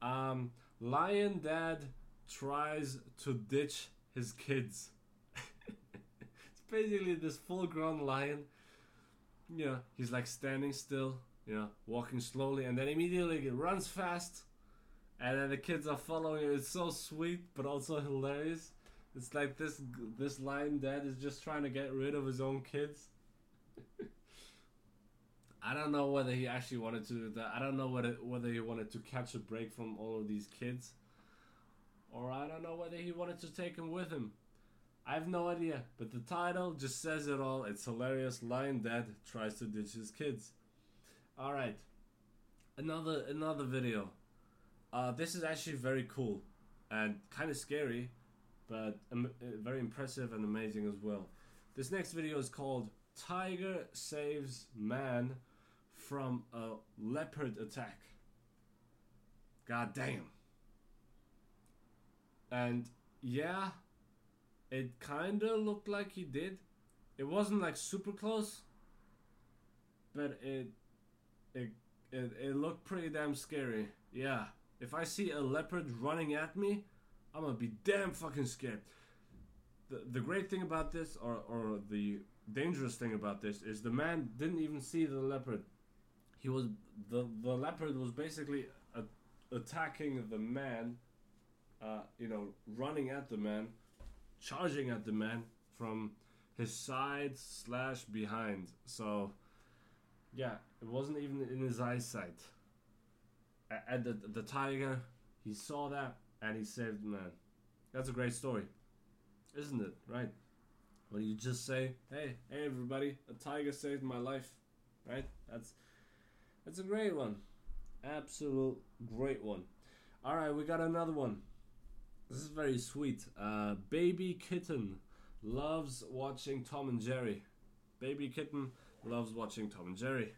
Speaker 1: Um, Lion Dad tries to ditch his kids. (laughs) it's basically this full grown lion. You know, he's like standing still, you know, walking slowly, and then immediately runs fast, and then the kids are following. It's so sweet, but also hilarious. It's like this this lion dad is just trying to get rid of his own kids. (laughs) I don't know whether he actually wanted to do that. I don't know whether whether he wanted to catch a break from all of these kids, or I don't know whether he wanted to take him with him. I have no idea, but the title just says it all. It's hilarious. Lion Dad tries to ditch his kids. All right, another another video. Uh, this is actually very cool and kind of scary, but um, very impressive and amazing as well. This next video is called "Tiger Saves Man." from a leopard attack. God damn. And yeah, it kinda looked like he did. It wasn't like super close, but it it it, it looked pretty damn scary. Yeah. If I see a leopard running at me, I'm gonna be damn fucking scared. The the great thing about this or or the dangerous thing about this is the man didn't even see the leopard he was the the leopard was basically a, attacking the man, uh, you know, running at the man, charging at the man from his side slash behind. So, yeah, it wasn't even in his eyesight. And the the tiger, he saw that and he saved man. That's a great story, isn't it? Right? When you just say, "Hey, hey, everybody, a tiger saved my life," right? That's that's a great one. Absolute great one. All right, we got another one. This is very sweet. Uh, baby kitten loves watching Tom and Jerry. Baby kitten loves watching Tom and Jerry.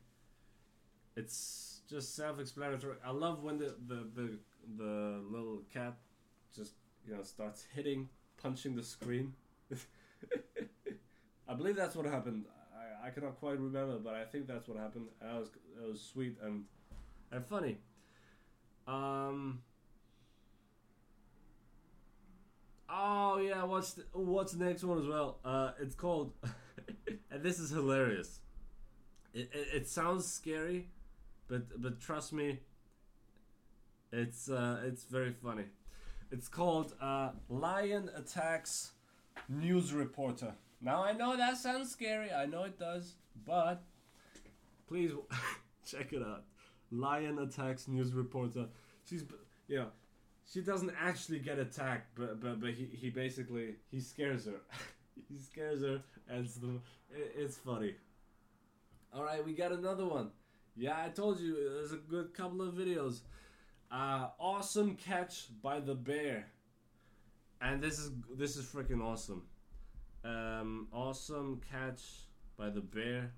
Speaker 1: It's just self-explanatory. I love when the the the, the little cat just you know starts hitting, punching the screen. (laughs) I believe that's what happened. I I cannot quite remember, but I think that's what happened. That was that was sweet and and funny. Um. Oh yeah, what's the, what's the next one as well? Uh, it's called, (laughs) and this is hilarious. It, it, it sounds scary, but but trust me. It's uh, it's very funny. It's called uh, Lion Attacks News Reporter. Now I know that sounds scary. I know it does, but please (laughs) check it out. Lion attacks news reporter. She's you know, she doesn't actually get attacked, but but but he, he basically he scares her. (laughs) he scares her, and it's, the, it's funny. All right, we got another one. Yeah, I told you there's a good couple of videos. Uh, awesome catch by the bear, and this is this is freaking awesome. Um, awesome catch by the bear.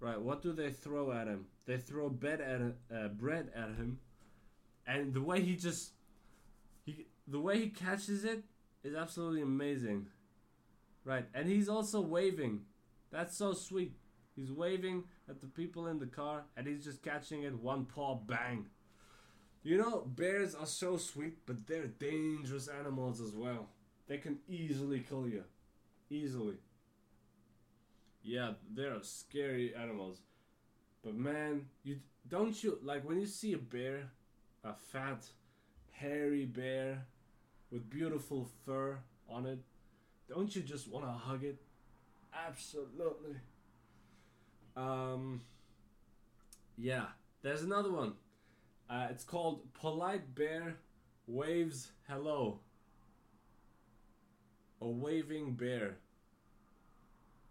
Speaker 1: Right, what do they throw at him? They throw bread at uh, bread at him, and the way he just he the way he catches it is absolutely amazing. Right, and he's also waving. That's so sweet. He's waving at the people in the car, and he's just catching it one paw, bang. You know, bears are so sweet, but they're dangerous animals as well. They can easily kill you. Easily. Yeah, they're scary animals. But man, you don't you like when you see a bear, a fat, hairy bear with beautiful fur on it, don't you just want to hug it? Absolutely. Um yeah, there's another one. Uh, it's called Polite Bear Waves Hello a waving bear.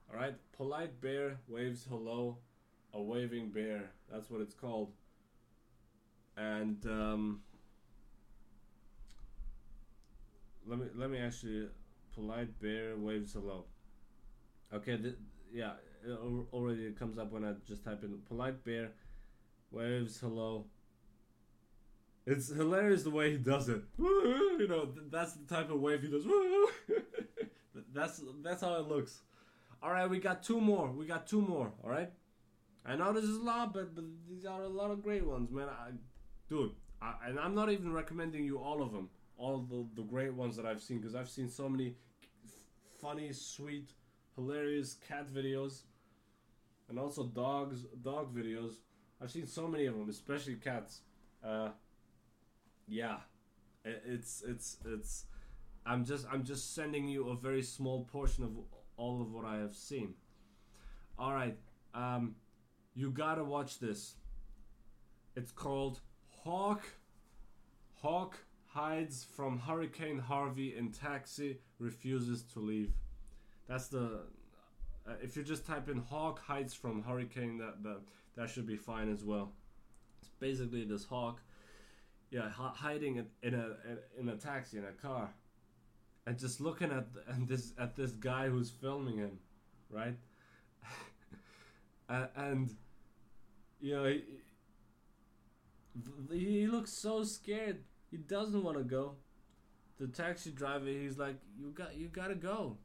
Speaker 1: Alright? Polite bear waves hello. A waving bear. That's what it's called. And um, let me let me actually polite bear waves hello. Okay, yeah, already comes up when I just type in polite bear waves hello. It's hilarious the way he does it. (laughs) You know, that's the type of wave he does. (laughs) That's that's how it looks. All right, we got two more. We got two more. All right. I know this is a lot, but but these are a lot of great ones, man. I, dude, I, and I'm not even recommending you all of them, all the, the great ones that I've seen, because I've seen so many funny, sweet, hilarious cat videos, and also dogs, dog videos. I've seen so many of them, especially cats. Uh, yeah, it, it's it's it's. I'm just I'm just sending you a very small portion of all of what I have seen. All right, um, you gotta watch this. It's called Hawk. Hawk hides from Hurricane Harvey in taxi, refuses to leave. That's the. Uh, if you just type in Hawk hides from Hurricane, that that that should be fine as well. It's basically this hawk, yeah, hiding in, a in a taxi in a car, and just looking at (laughs) and this at this guy who's filming him, right? (laughs) and you know he, he looks so scared. He doesn't want to go. The taxi driver, he's like, "You got, you gotta go,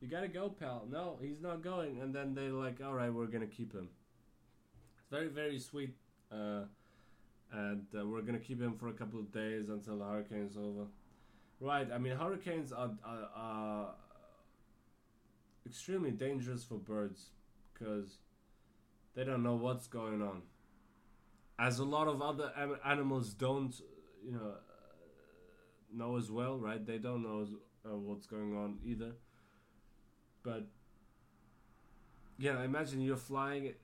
Speaker 1: you gotta go, pal." No, he's not going. And then they're like, "All right, we're gonna keep him." It's very, very sweet, uh, and uh, we're gonna keep him for a couple of days until the hurricane's over. Right? I mean, hurricanes are, are, are extremely dangerous for birds because they don't know what's going on. As a lot of other animals don't, you know, uh, know as well, right? They don't know uh, what's going on either. But yeah, imagine you're flying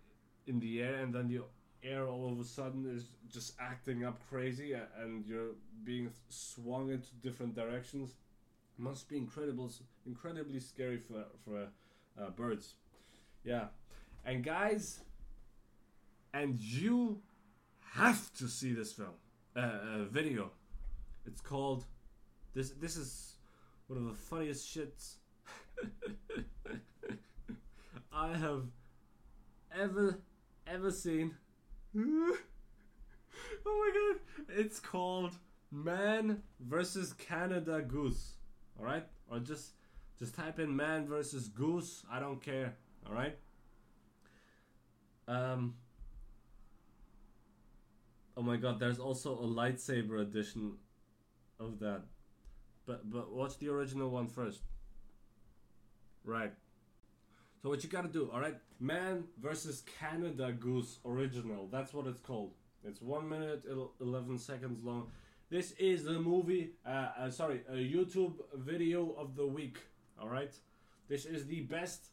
Speaker 1: in the air and then the air all of a sudden is just acting up crazy and you're being swung into different directions. Must be incredible, incredibly scary for for uh, birds. Yeah, and guys, and you have to see this film, uh, uh, video. It's called. This this is one of the funniest shits (laughs) I have ever ever seen. (laughs) oh my god! It's called Man versus Canada Goose. All right, or just just type in Man versus Goose. I don't care. All right. Um. Oh my god! There's also a lightsaber edition of that, but but watch the original one first. Right. So what you gotta do, all right? Man versus Canada Goose original. That's what it's called. It's one minute eleven seconds long. This is the movie. Uh, uh, sorry, a YouTube video of the week. All right. This is the best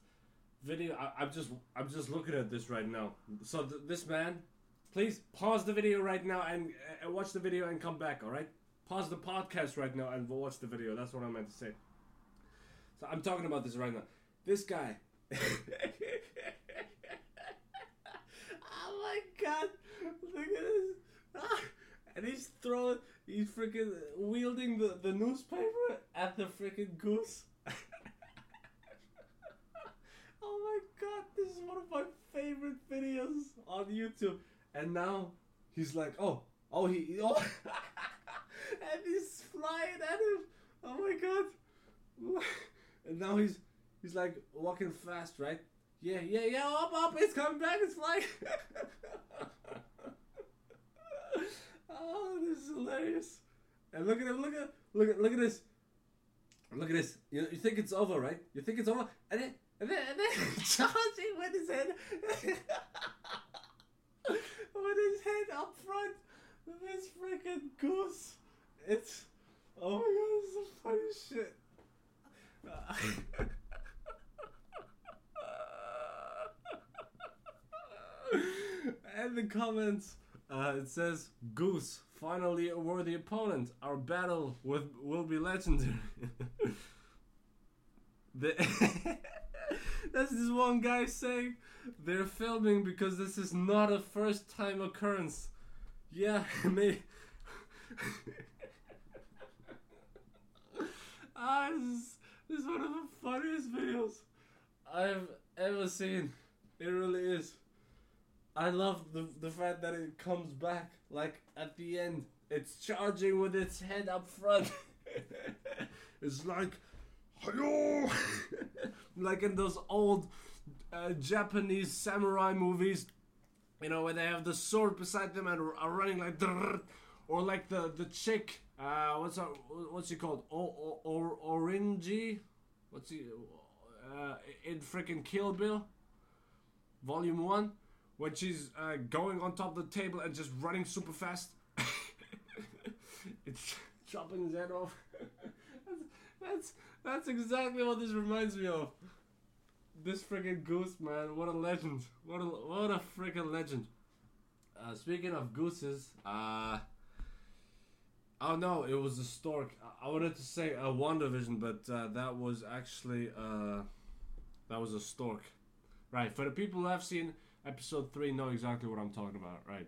Speaker 1: video. I, I'm just I'm just looking at this right now. So th- this man, please pause the video right now and uh, watch the video and come back. All right. Pause the podcast right now and watch the video. That's what I meant to say. So I'm talking about this right now. This guy. Oh my god! Look at this. Ah, and he's throwing, he's freaking wielding the, the newspaper at the freaking goose. (laughs) oh my god, this is one of my favorite videos on YouTube. And now he's like, oh, oh, he, (laughs) oh, and he's flying at him. Oh my god. (laughs) And now he's he's like walking fast, right? Yeah, yeah, yeah, up, up, it's coming back, it's flying. (laughs) oh, this is hilarious. And look at him, look at look at look at this. Look at this. You, you think it's over, right? You think it's over, and then and then and then (laughs) charging with his head (laughs) with his head up front with this freaking goose. It's oh my god, this is funny shit. And the comments, uh, it says, "Goose finally a worthy opponent. Our battle with will be legendary." (laughs) the (laughs) That's this one guy saying they're filming because this is not a first time occurrence. Yeah, (laughs) me. ah, this is, this is one of the funniest videos I've ever seen. It really is. I love the the fact that it comes back like at the end. It's charging with its head up front. (laughs) it's like, hello, (laughs) like in those old uh, Japanese samurai movies, you know, where they have the sword beside them and are running like. or like the the chick. Uh, what's her, what's she called? O, or, Orangey? What's he? Uh, in freaking Kill Bill, Volume One, when she's uh, going on top of the table and just running super fast. (laughs) it's chopping his head off. (laughs) that's, that's that's exactly what this reminds me of. This freaking goose, man! What a legend! What a what a freaking legend! Uh, speaking of gooses, uh, oh no, it was a stork. I, I wanted to say a WandaVision, but uh, that was actually uh, that was a stork. Right. For the people who have seen episode three, know exactly what I'm talking about. Right.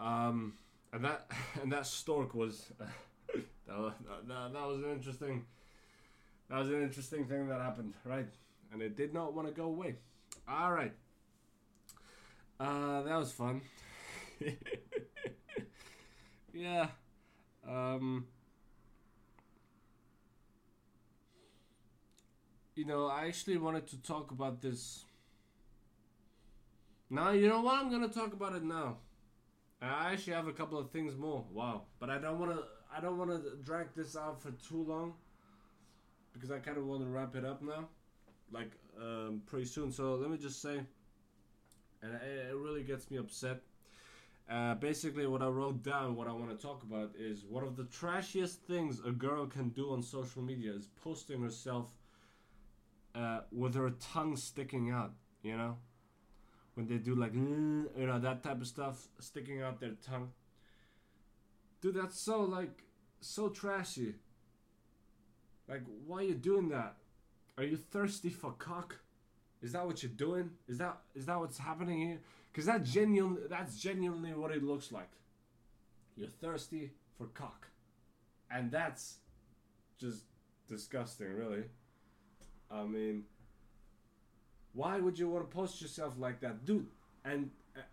Speaker 1: Um, and that (laughs) and that stork was (laughs) that, was, that, that was an interesting that was an interesting thing that happened, right? And it did not want to go away. All right. Uh, that was fun. (laughs) yeah. Um, you know, I actually wanted to talk about this. Now, you know what? I'm gonna talk about it now. I actually have a couple of things more. Wow, but I don't want to. I don't want to drag this out for too long because I kind of want to wrap it up now, like um, pretty soon. So let me just say, and it, it really gets me upset. Uh, basically, what I wrote down, what I want to talk about is one of the trashiest things a girl can do on social media is posting herself uh, with her tongue sticking out. You know, when they do like uh, you know that type of stuff sticking out their tongue. Dude that's so like so trashy. Like why are you doing that? Are you thirsty for cock? Is that what you're doing? Is that is that what's happening here? Because that genuine that's genuinely what it looks like. You're thirsty for cock. And that's just disgusting really. I mean why would you want to post yourself like that, dude? And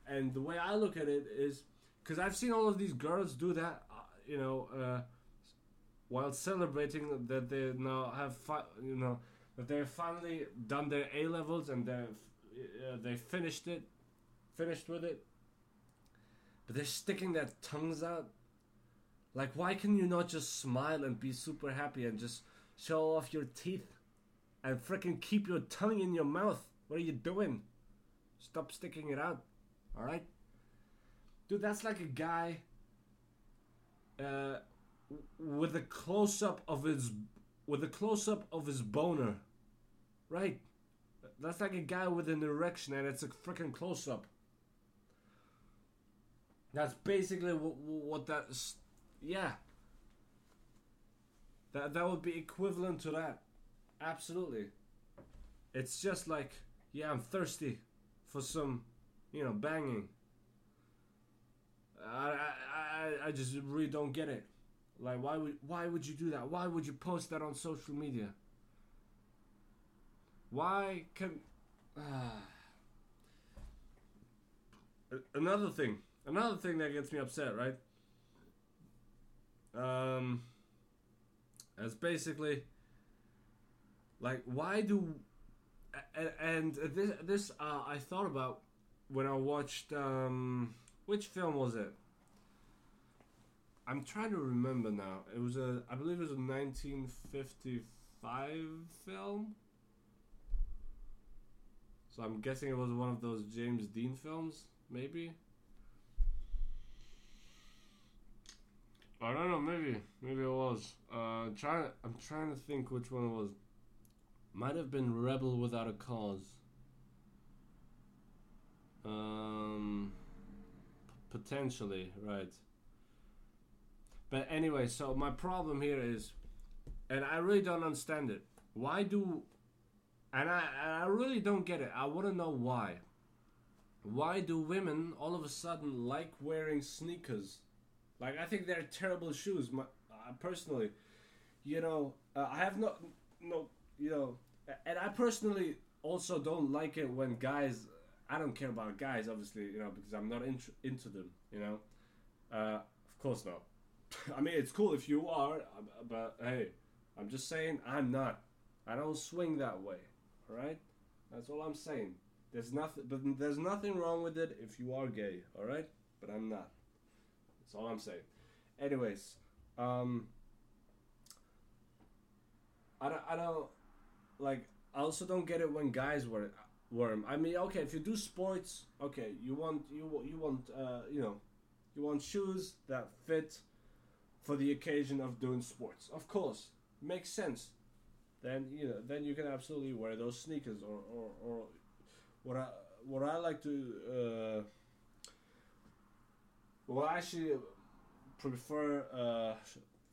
Speaker 1: and the way I look at it is because I've seen all of these girls do that, uh, you know, uh, while celebrating that they now have, fi- you know, that they've finally done their A levels and they've uh, they finished it, finished with it. But they're sticking their tongues out. Like, why can you not just smile and be super happy and just show off your teeth and freaking keep your tongue in your mouth? What are you doing? Stop sticking it out. Alright? Dude, that's like a guy uh, with a close up of his with a close up of his boner. Right? That's like a guy with an erection and it's a freaking close up. That's basically what, what that's yeah. That that would be equivalent to that. Absolutely. It's just like yeah, I'm thirsty for some, you know, banging. I, I, I just really don't get it. Like, why would why would you do that? Why would you post that on social media? Why can? Uh, (sighs) another thing, another thing that gets me upset, right? Um, it's basically like, why do and this this uh, I thought about when I watched um, which film was it? I'm trying to remember now. It was a I believe it was a 1955 film. So I'm guessing it was one of those James Dean films, maybe. I don't know, maybe, maybe it was. Uh, trying, I'm trying to think which one it was. Might have been Rebel Without a Cause. Um, potentially, right. But anyway, so my problem here is, and I really don't understand it. Why do, and I, and I really don't get it. I want to know why. Why do women all of a sudden like wearing sneakers? Like I think they're terrible shoes. My, uh, personally, you know, uh, I have no no you know, and I personally also don't like it when guys. I don't care about guys, obviously, you know, because I'm not in, into them, you know. Uh, of course not. (laughs) I mean, it's cool if you are, but hey, I'm just saying I'm not. I don't swing that way. All right, that's all I'm saying. There's nothing, but there's nothing wrong with it if you are gay. All right, but I'm not. That's all I'm saying. Anyways, um, I don't, I don't like. I also don't get it when guys wear 'em. I mean, okay, if you do sports, okay, you want you you want uh, you know, you want shoes that fit for the occasion of doing sports. Of course, makes sense. Then you know, then you can absolutely wear those sneakers or or, or what I what I like to. Uh, well, I actually prefer uh,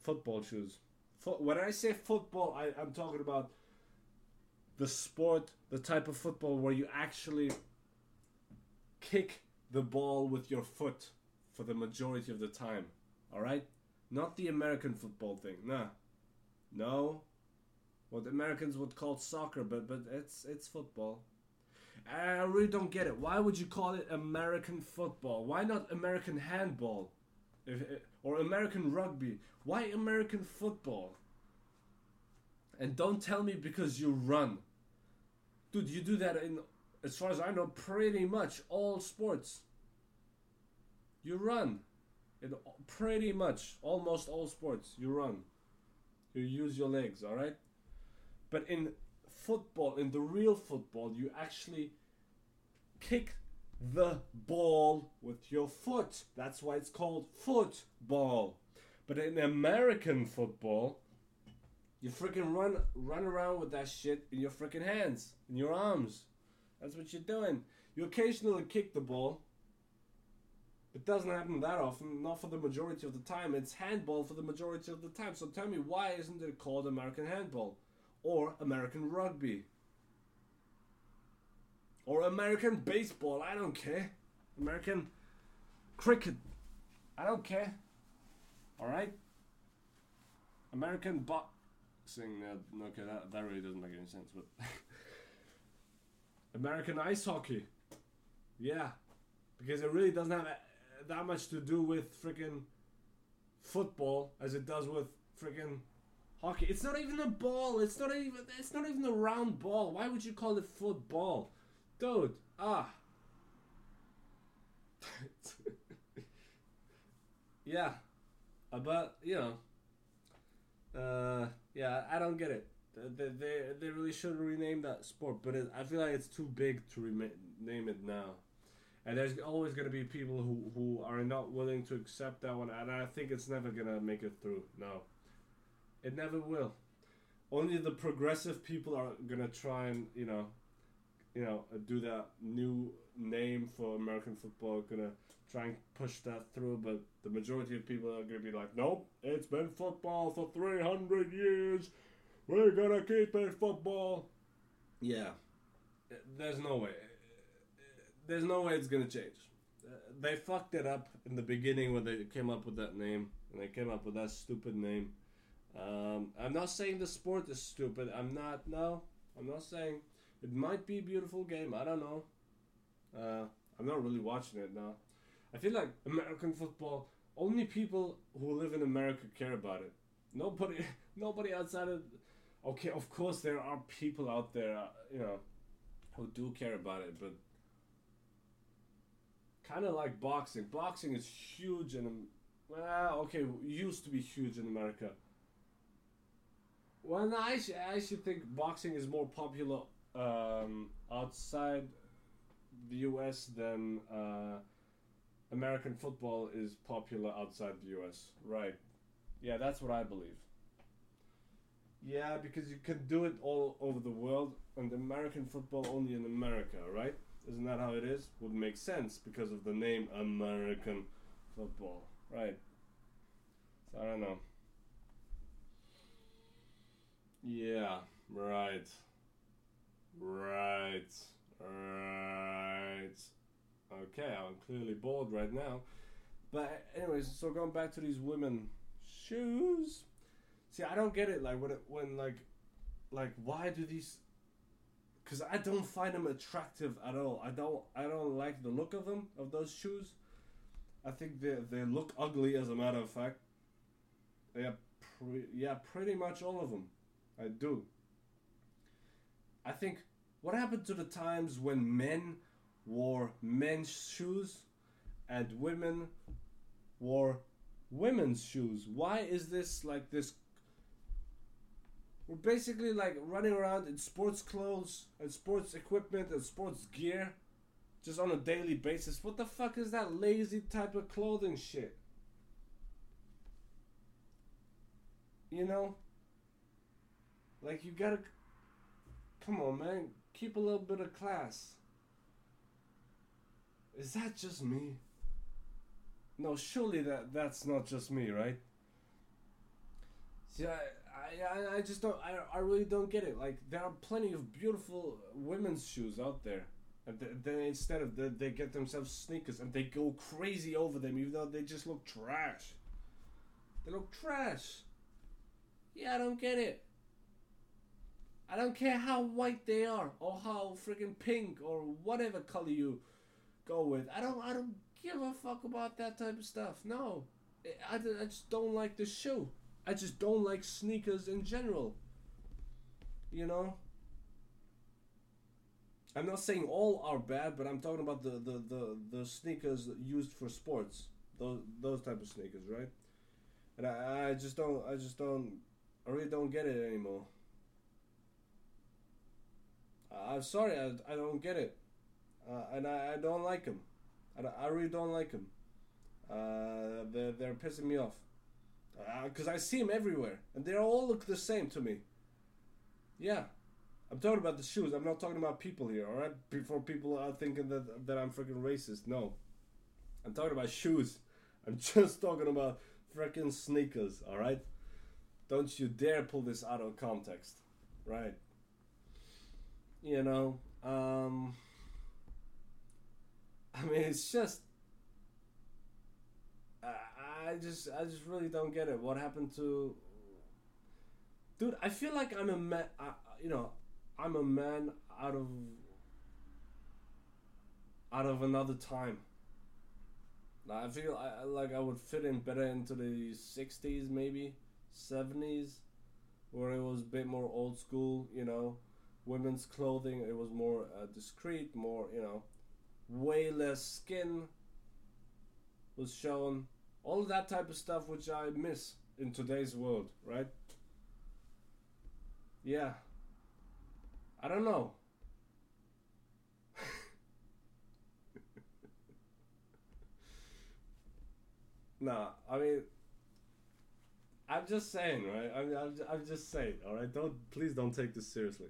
Speaker 1: football shoes. When I say football, I, I'm talking about the sport, the type of football where you actually kick the ball with your foot for the majority of the time. All right? Not the American football thing. Nah. No. What Americans would call soccer, but but it's it's football. I really don't get it. Why would you call it American football? Why not American handball? If, eh, or American rugby? Why American football? And don't tell me because you run. Dude, you do that in, as far as I know, pretty much all sports. You run. In pretty much almost all sports, you run. You use your legs, alright? But in football, in the real football, you actually kick the ball with your foot. That's why it's called football. But in American football, you freaking run run around with that shit in your freaking hands, in your arms. That's what you're doing. You occasionally kick the ball. It doesn't happen that often, not for the majority of the time. It's handball for the majority of the time. So tell me, why isn't it called American handball? Or American rugby? Or American baseball? I don't care. American cricket? I don't care. Alright? American boxing? that okay, that, that really doesn't make any sense, but. (laughs) American ice hockey? Yeah. Because it really doesn't have uh, that much to do with freaking football as it does with freaking hockey. It's not even a ball. It's not even. It's not even a round ball. Why would you call it football, dude? Ah. (laughs) yeah, uh, but you know. Uh, yeah, I don't get it. They, they, they really should rename that sport, but it, I feel like it's too big to rename name it now. And there's always going to be people who, who are not willing to accept that one, and I think it's never going to make it through. No. It never will. Only the progressive people are going to try and, you know, you know, do that new name for American football, to try and push that through, but the majority of people are to be like, nope, it's been football for 300 years. We're to keep it football. Yeah. There's no way there's no way it's gonna change. They fucked it up in the beginning when they came up with that name, and they came up with that stupid name. Um, I'm not saying the sport is stupid. I'm not. No, I'm not saying it might be a beautiful game. I don't know. Uh, I'm not really watching it now. I feel like American football. Only people who live in America care about it. Nobody, (laughs) nobody outside of. Okay, of course there are people out there, uh, you know, who do care about it, but kind of like boxing. Boxing is huge in, well, okay, used to be huge in America. Well, I I actually think boxing is more popular um, outside the U.S. than uh, American football is popular outside the U.S. Right? Yeah, that's what I believe. Yeah, because you can do it all over the world, and American football only in America, right? Isn't that how it is? Would make sense because of the name American football, right? So I don't know. Yeah, right. Right. Right. Okay, I'm clearly bored right now. But anyways, so going back to these women shoes. See, I don't get it. Like when it, when like like why do these because I don't find them attractive at all. I don't I don't like the look of them of those shoes. I think they they look ugly as a matter of fact. Yeah, pre- yeah, pretty much all of them. I do. I think what happened to the times when men wore men's shoes and women wore women's shoes. Why is this like this? We're basically like running around in sports clothes and sports equipment and sports gear just on a daily basis. What the fuck is that lazy type of clothing shit? You know? Like, you gotta. Come on, man. Keep a little bit of class. Is that just me? No, surely that that's not just me, right? See, I, I, I just don't, I, I really don't get it. Like, there are plenty of beautiful women's shoes out there. And then instead of that, they get themselves sneakers and they go crazy over them, even though they just look trash. They look trash. Yeah, I don't get it. I don't care how white they are or how freaking pink or whatever color you go with. I don't. I don't give a fuck about that type of stuff. No, I, I just don't like the shoe. I just don't like sneakers in general. You know. I'm not saying all are bad, but I'm talking about the the, the, the sneakers used for sports. Those those type of sneakers, right? And I, I just don't I just don't I really don't get it anymore. I'm sorry, I, I don't get it, uh, and I, I don't like them. I, I really don't like them. Uh, they're they're pissing me off, because uh, I see them everywhere, and they all look the same to me. Yeah, I'm talking about the shoes. I'm not talking about people here. All right, before people are thinking that that I'm freaking racist. No, I'm talking about shoes. I'm (laughs) just talking about freaking sneakers. All right, don't you dare pull this out of context. Right. You know, um, I mean, it's just, I, just, I just really don't get it. What happened to, dude? I feel like I'm a man. I, you know, I'm a man out of, out of another time. I feel like I would fit in better into the '60s, maybe '70s, where it was a bit more old school. You know, women's clothing. It was more uh, discreet, more you know, way less skin was shown. All that type of stuff which I miss in today's world, right? Yeah. I don't know. (laughs) nah, I mean, I'm just saying, right? I'm, I'm, I'm just saying, all right? Don't please don't take this seriously.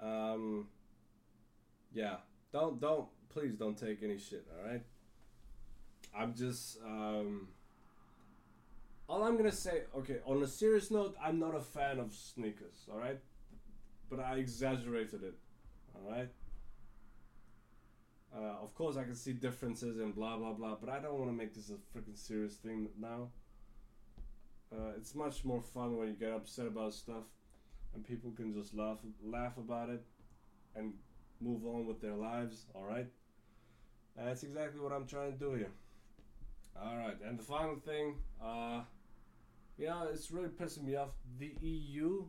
Speaker 1: Um, yeah, don't don't please don't take any shit. All right. I'm just um. All I'm gonna say, okay, on a serious note, I'm not a fan of sneakers. All right, but I exaggerated it. All right. Uh, of course, I can see differences and blah blah blah, but I don't want to make this a freaking serious thing now. Uh, it's much more fun when you get upset about stuff and people can just laugh laugh about it and move on with their lives. All right, and that's exactly what I'm trying to do here. All right, and the final thing, uh, yeah, it's really pissing me off. The EU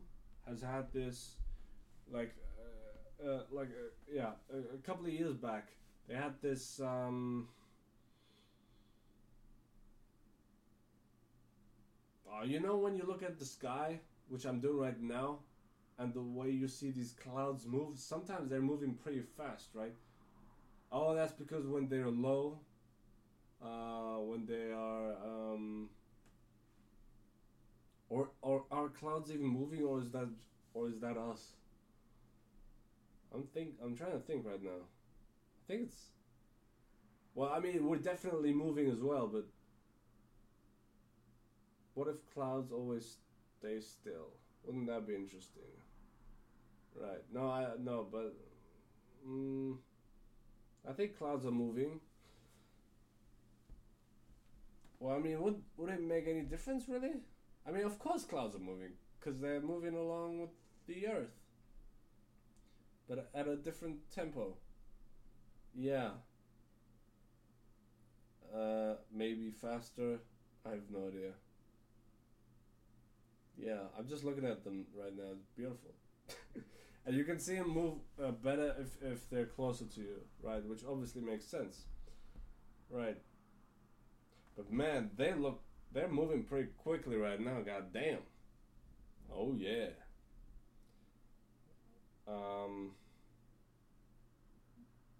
Speaker 1: has had this, like, uh, uh, like, uh, yeah, a, a, couple of years back, they had this. Um, uh, you know when you look at the sky, which I'm doing right now, and the way you see these clouds move, sometimes they're moving pretty fast, right? Oh, that's because when they're low, uh, when they are, um, or or are clouds even moving, or is that or is that us? I'm think I'm trying to think right now. I think it's. Well, I mean, we're definitely moving as well, but what if clouds always stay still? Wouldn't that be interesting? Right. No, I no, but mm, I think clouds are moving. Well, I mean, would would it make any difference really? I mean, of course clouds are moving because they're moving along with the Earth, but at a different tempo. Yeah. Uh, maybe faster. I have no idea. Yeah, I'm just looking at them right now. It's beautiful. You can see them move uh, better if, if they're closer to you, right? Which obviously makes sense. Right. But man, they look they're moving pretty quickly right now, god damn. Oh yeah. Um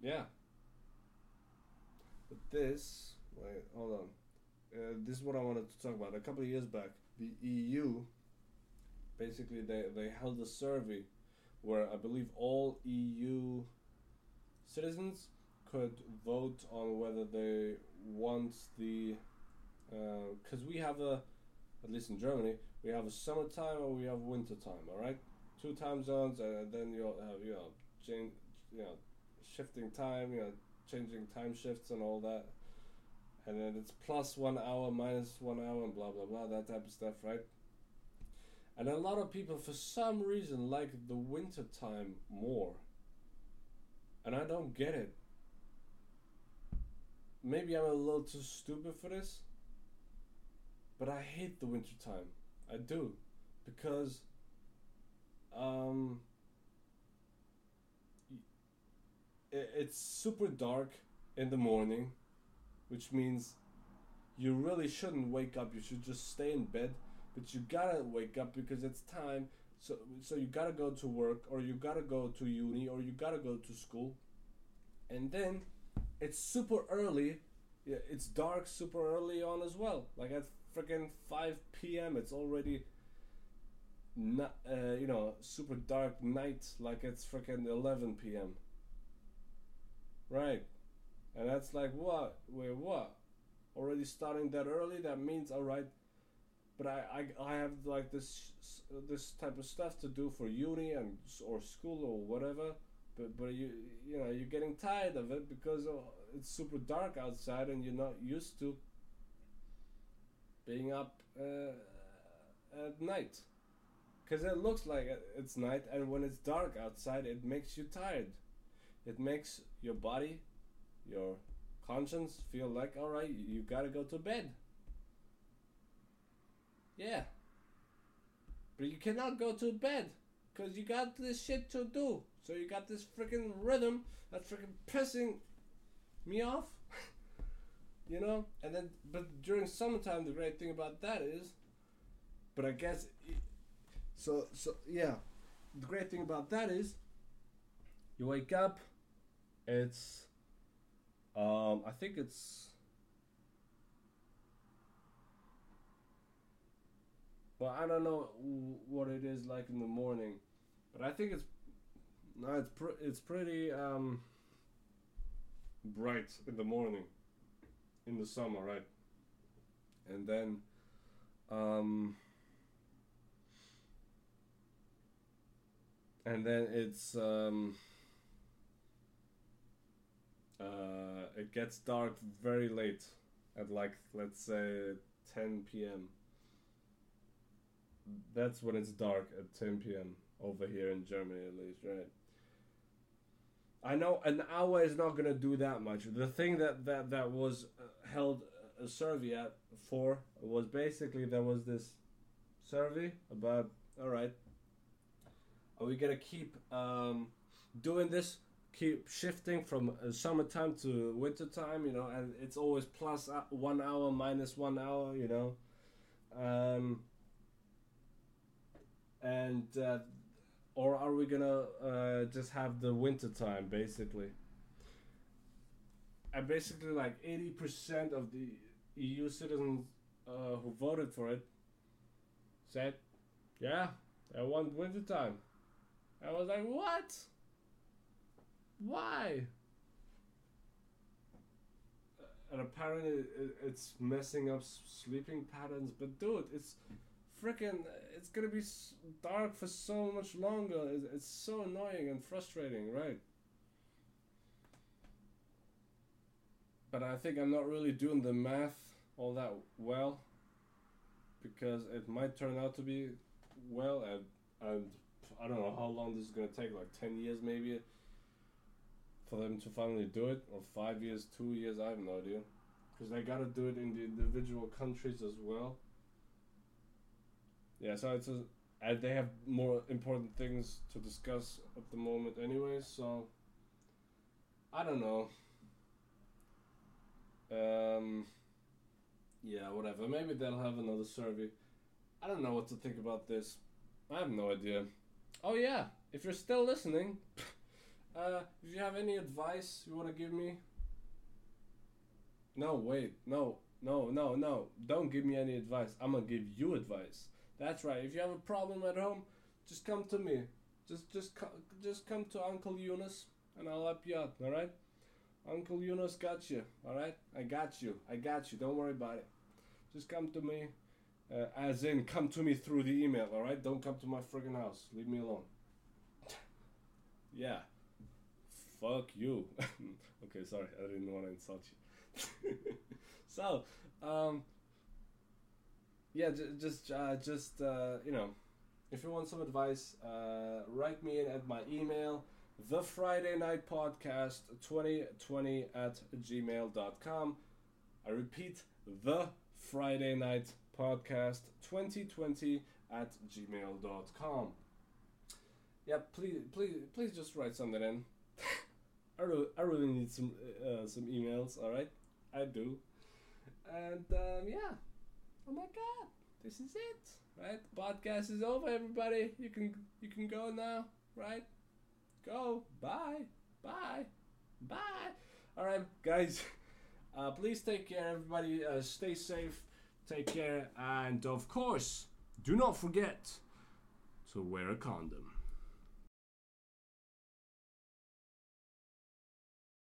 Speaker 1: Yeah. But this wait, hold on. Uh, this is what I wanted to talk about. A couple of years back, the EU basically they, they held a survey where I believe all EU citizens could vote on whether they want the because uh, we have a at least in Germany we have a summertime or we have winter time all right two time zones and then you'll have you know change you know shifting time you know changing time shifts and all that. And then it's plus one hour minus one hour and blah blah blah that type of stuff right and a lot of people for some reason like the winter time more and i don't get it maybe I'm a little too stupid for this, but I hate the winter time. I do, because um, it's super dark in the morning, which means you really shouldn't wake up. You should just stay in bed, but you gotta wake up because it's time. So, so you gotta go to work, or you gotta go to uni, or you gotta go to school, and then it's super early. Yeah, it's dark super early on as well. Like at freaking 5 p.m. It's already not, uh, you know, super dark night. Like it's freaking 11 p.m. Right. And that's like, what? Wait, what? Already starting that early? That means, alright. But I, I, I have like this this type of stuff to do for uni and or school or whatever but but you you know you're getting tired of it because it's super dark outside and you're not used to being up uh, at night. Because it looks like it's night and when it's dark outside it makes you tired. It makes your body your conscience feel like all right you gotta go to bed yeah but you cannot go to bed because you got this shit to do so you got this freaking rhythm that's freaking pissing me off. (laughs) you know? And then, but during summertime, the great thing about that is, but I guess, so, so, yeah. The great thing about that is, you wake up, it's, um, I think it's, well, I don't know what it is like in the morning, but I think it's no, it's pr- it's pretty um, bright in the morning, in the summer, right? And then, um, and then it's um, uh, it gets dark very late, at like let's say 10 p.m. That's when it's dark at 10 p.m. over here in Germany, at least, right? I know an hour is not gonna do that much. The thing that that that was uh, held a survey at for was basically there was this survey about all right, are we gonna keep um, doing this? Keep shifting from uh, summertime to wintertime, you know, and it's always uh, one hour, minus one hour, you know. Um, and uh, or are we gonna uh, just have the winter time basically? And basically, like eighty percent of the EU citizens uh, who voted for it said, "Yeah, I want winter time." I was like, "What? Why?" And apparently, it's messing up sleeping patterns. But dude, it's freaking it's gonna be dark for so much longer. It's, it's so annoying and frustrating right? But i think i'm not really doing the math all that well because it might turn out to be well and and i don't know how long this is gonna take like 10 years maybe for them to finally do it or five years two years i have no idea. Because they gotta do it in the individual countries as well yeah, so it's a, and they have more important things to discuss at the moment, anyway. So I don't know. Um, yeah, whatever. Maybe they'll have another survey. I don't know what to think about this. I have no idea. Oh yeah, if you're still listening, (laughs) uh, if you have any advice you want to give me. No, wait, no, no, no, no. Don't give me any advice. I'm gonna give you advice. That's right. If you have a problem at home, just come to me. Just, just, just come to Uncle Eunice, and I'll help you out. All right. Uncle Eunice got you. All right. I got you. I got you. Don't worry about it. Just come to me. Uh, as in, come to me through the email, alright? Don't come to my friggin' house. Leave me alone. yeah. Fuck you. (laughs) okay, sorry. I didn't want to insult you. (laughs) so, um, yeah, just, uh, just, uh, you know, if you want some advice, uh, write me in at my email, the Friday Night Podcast 2020 at gmail.com. I repeat, the Friday Night Podcast 2020 at gmail.com. Yeah, please, please, please just write something in. (laughs) I really, I really need some, uh, some emails. All right, I do. And um, yeah, oh my God, this is it. Right, the podcast is over. Everybody, you can, you can go now. Right, go. Bye, bye, bye. All right, guys. (laughs) Uh, please take care, everybody. Uh, stay safe. Take care. And of course, do not forget to wear a condom.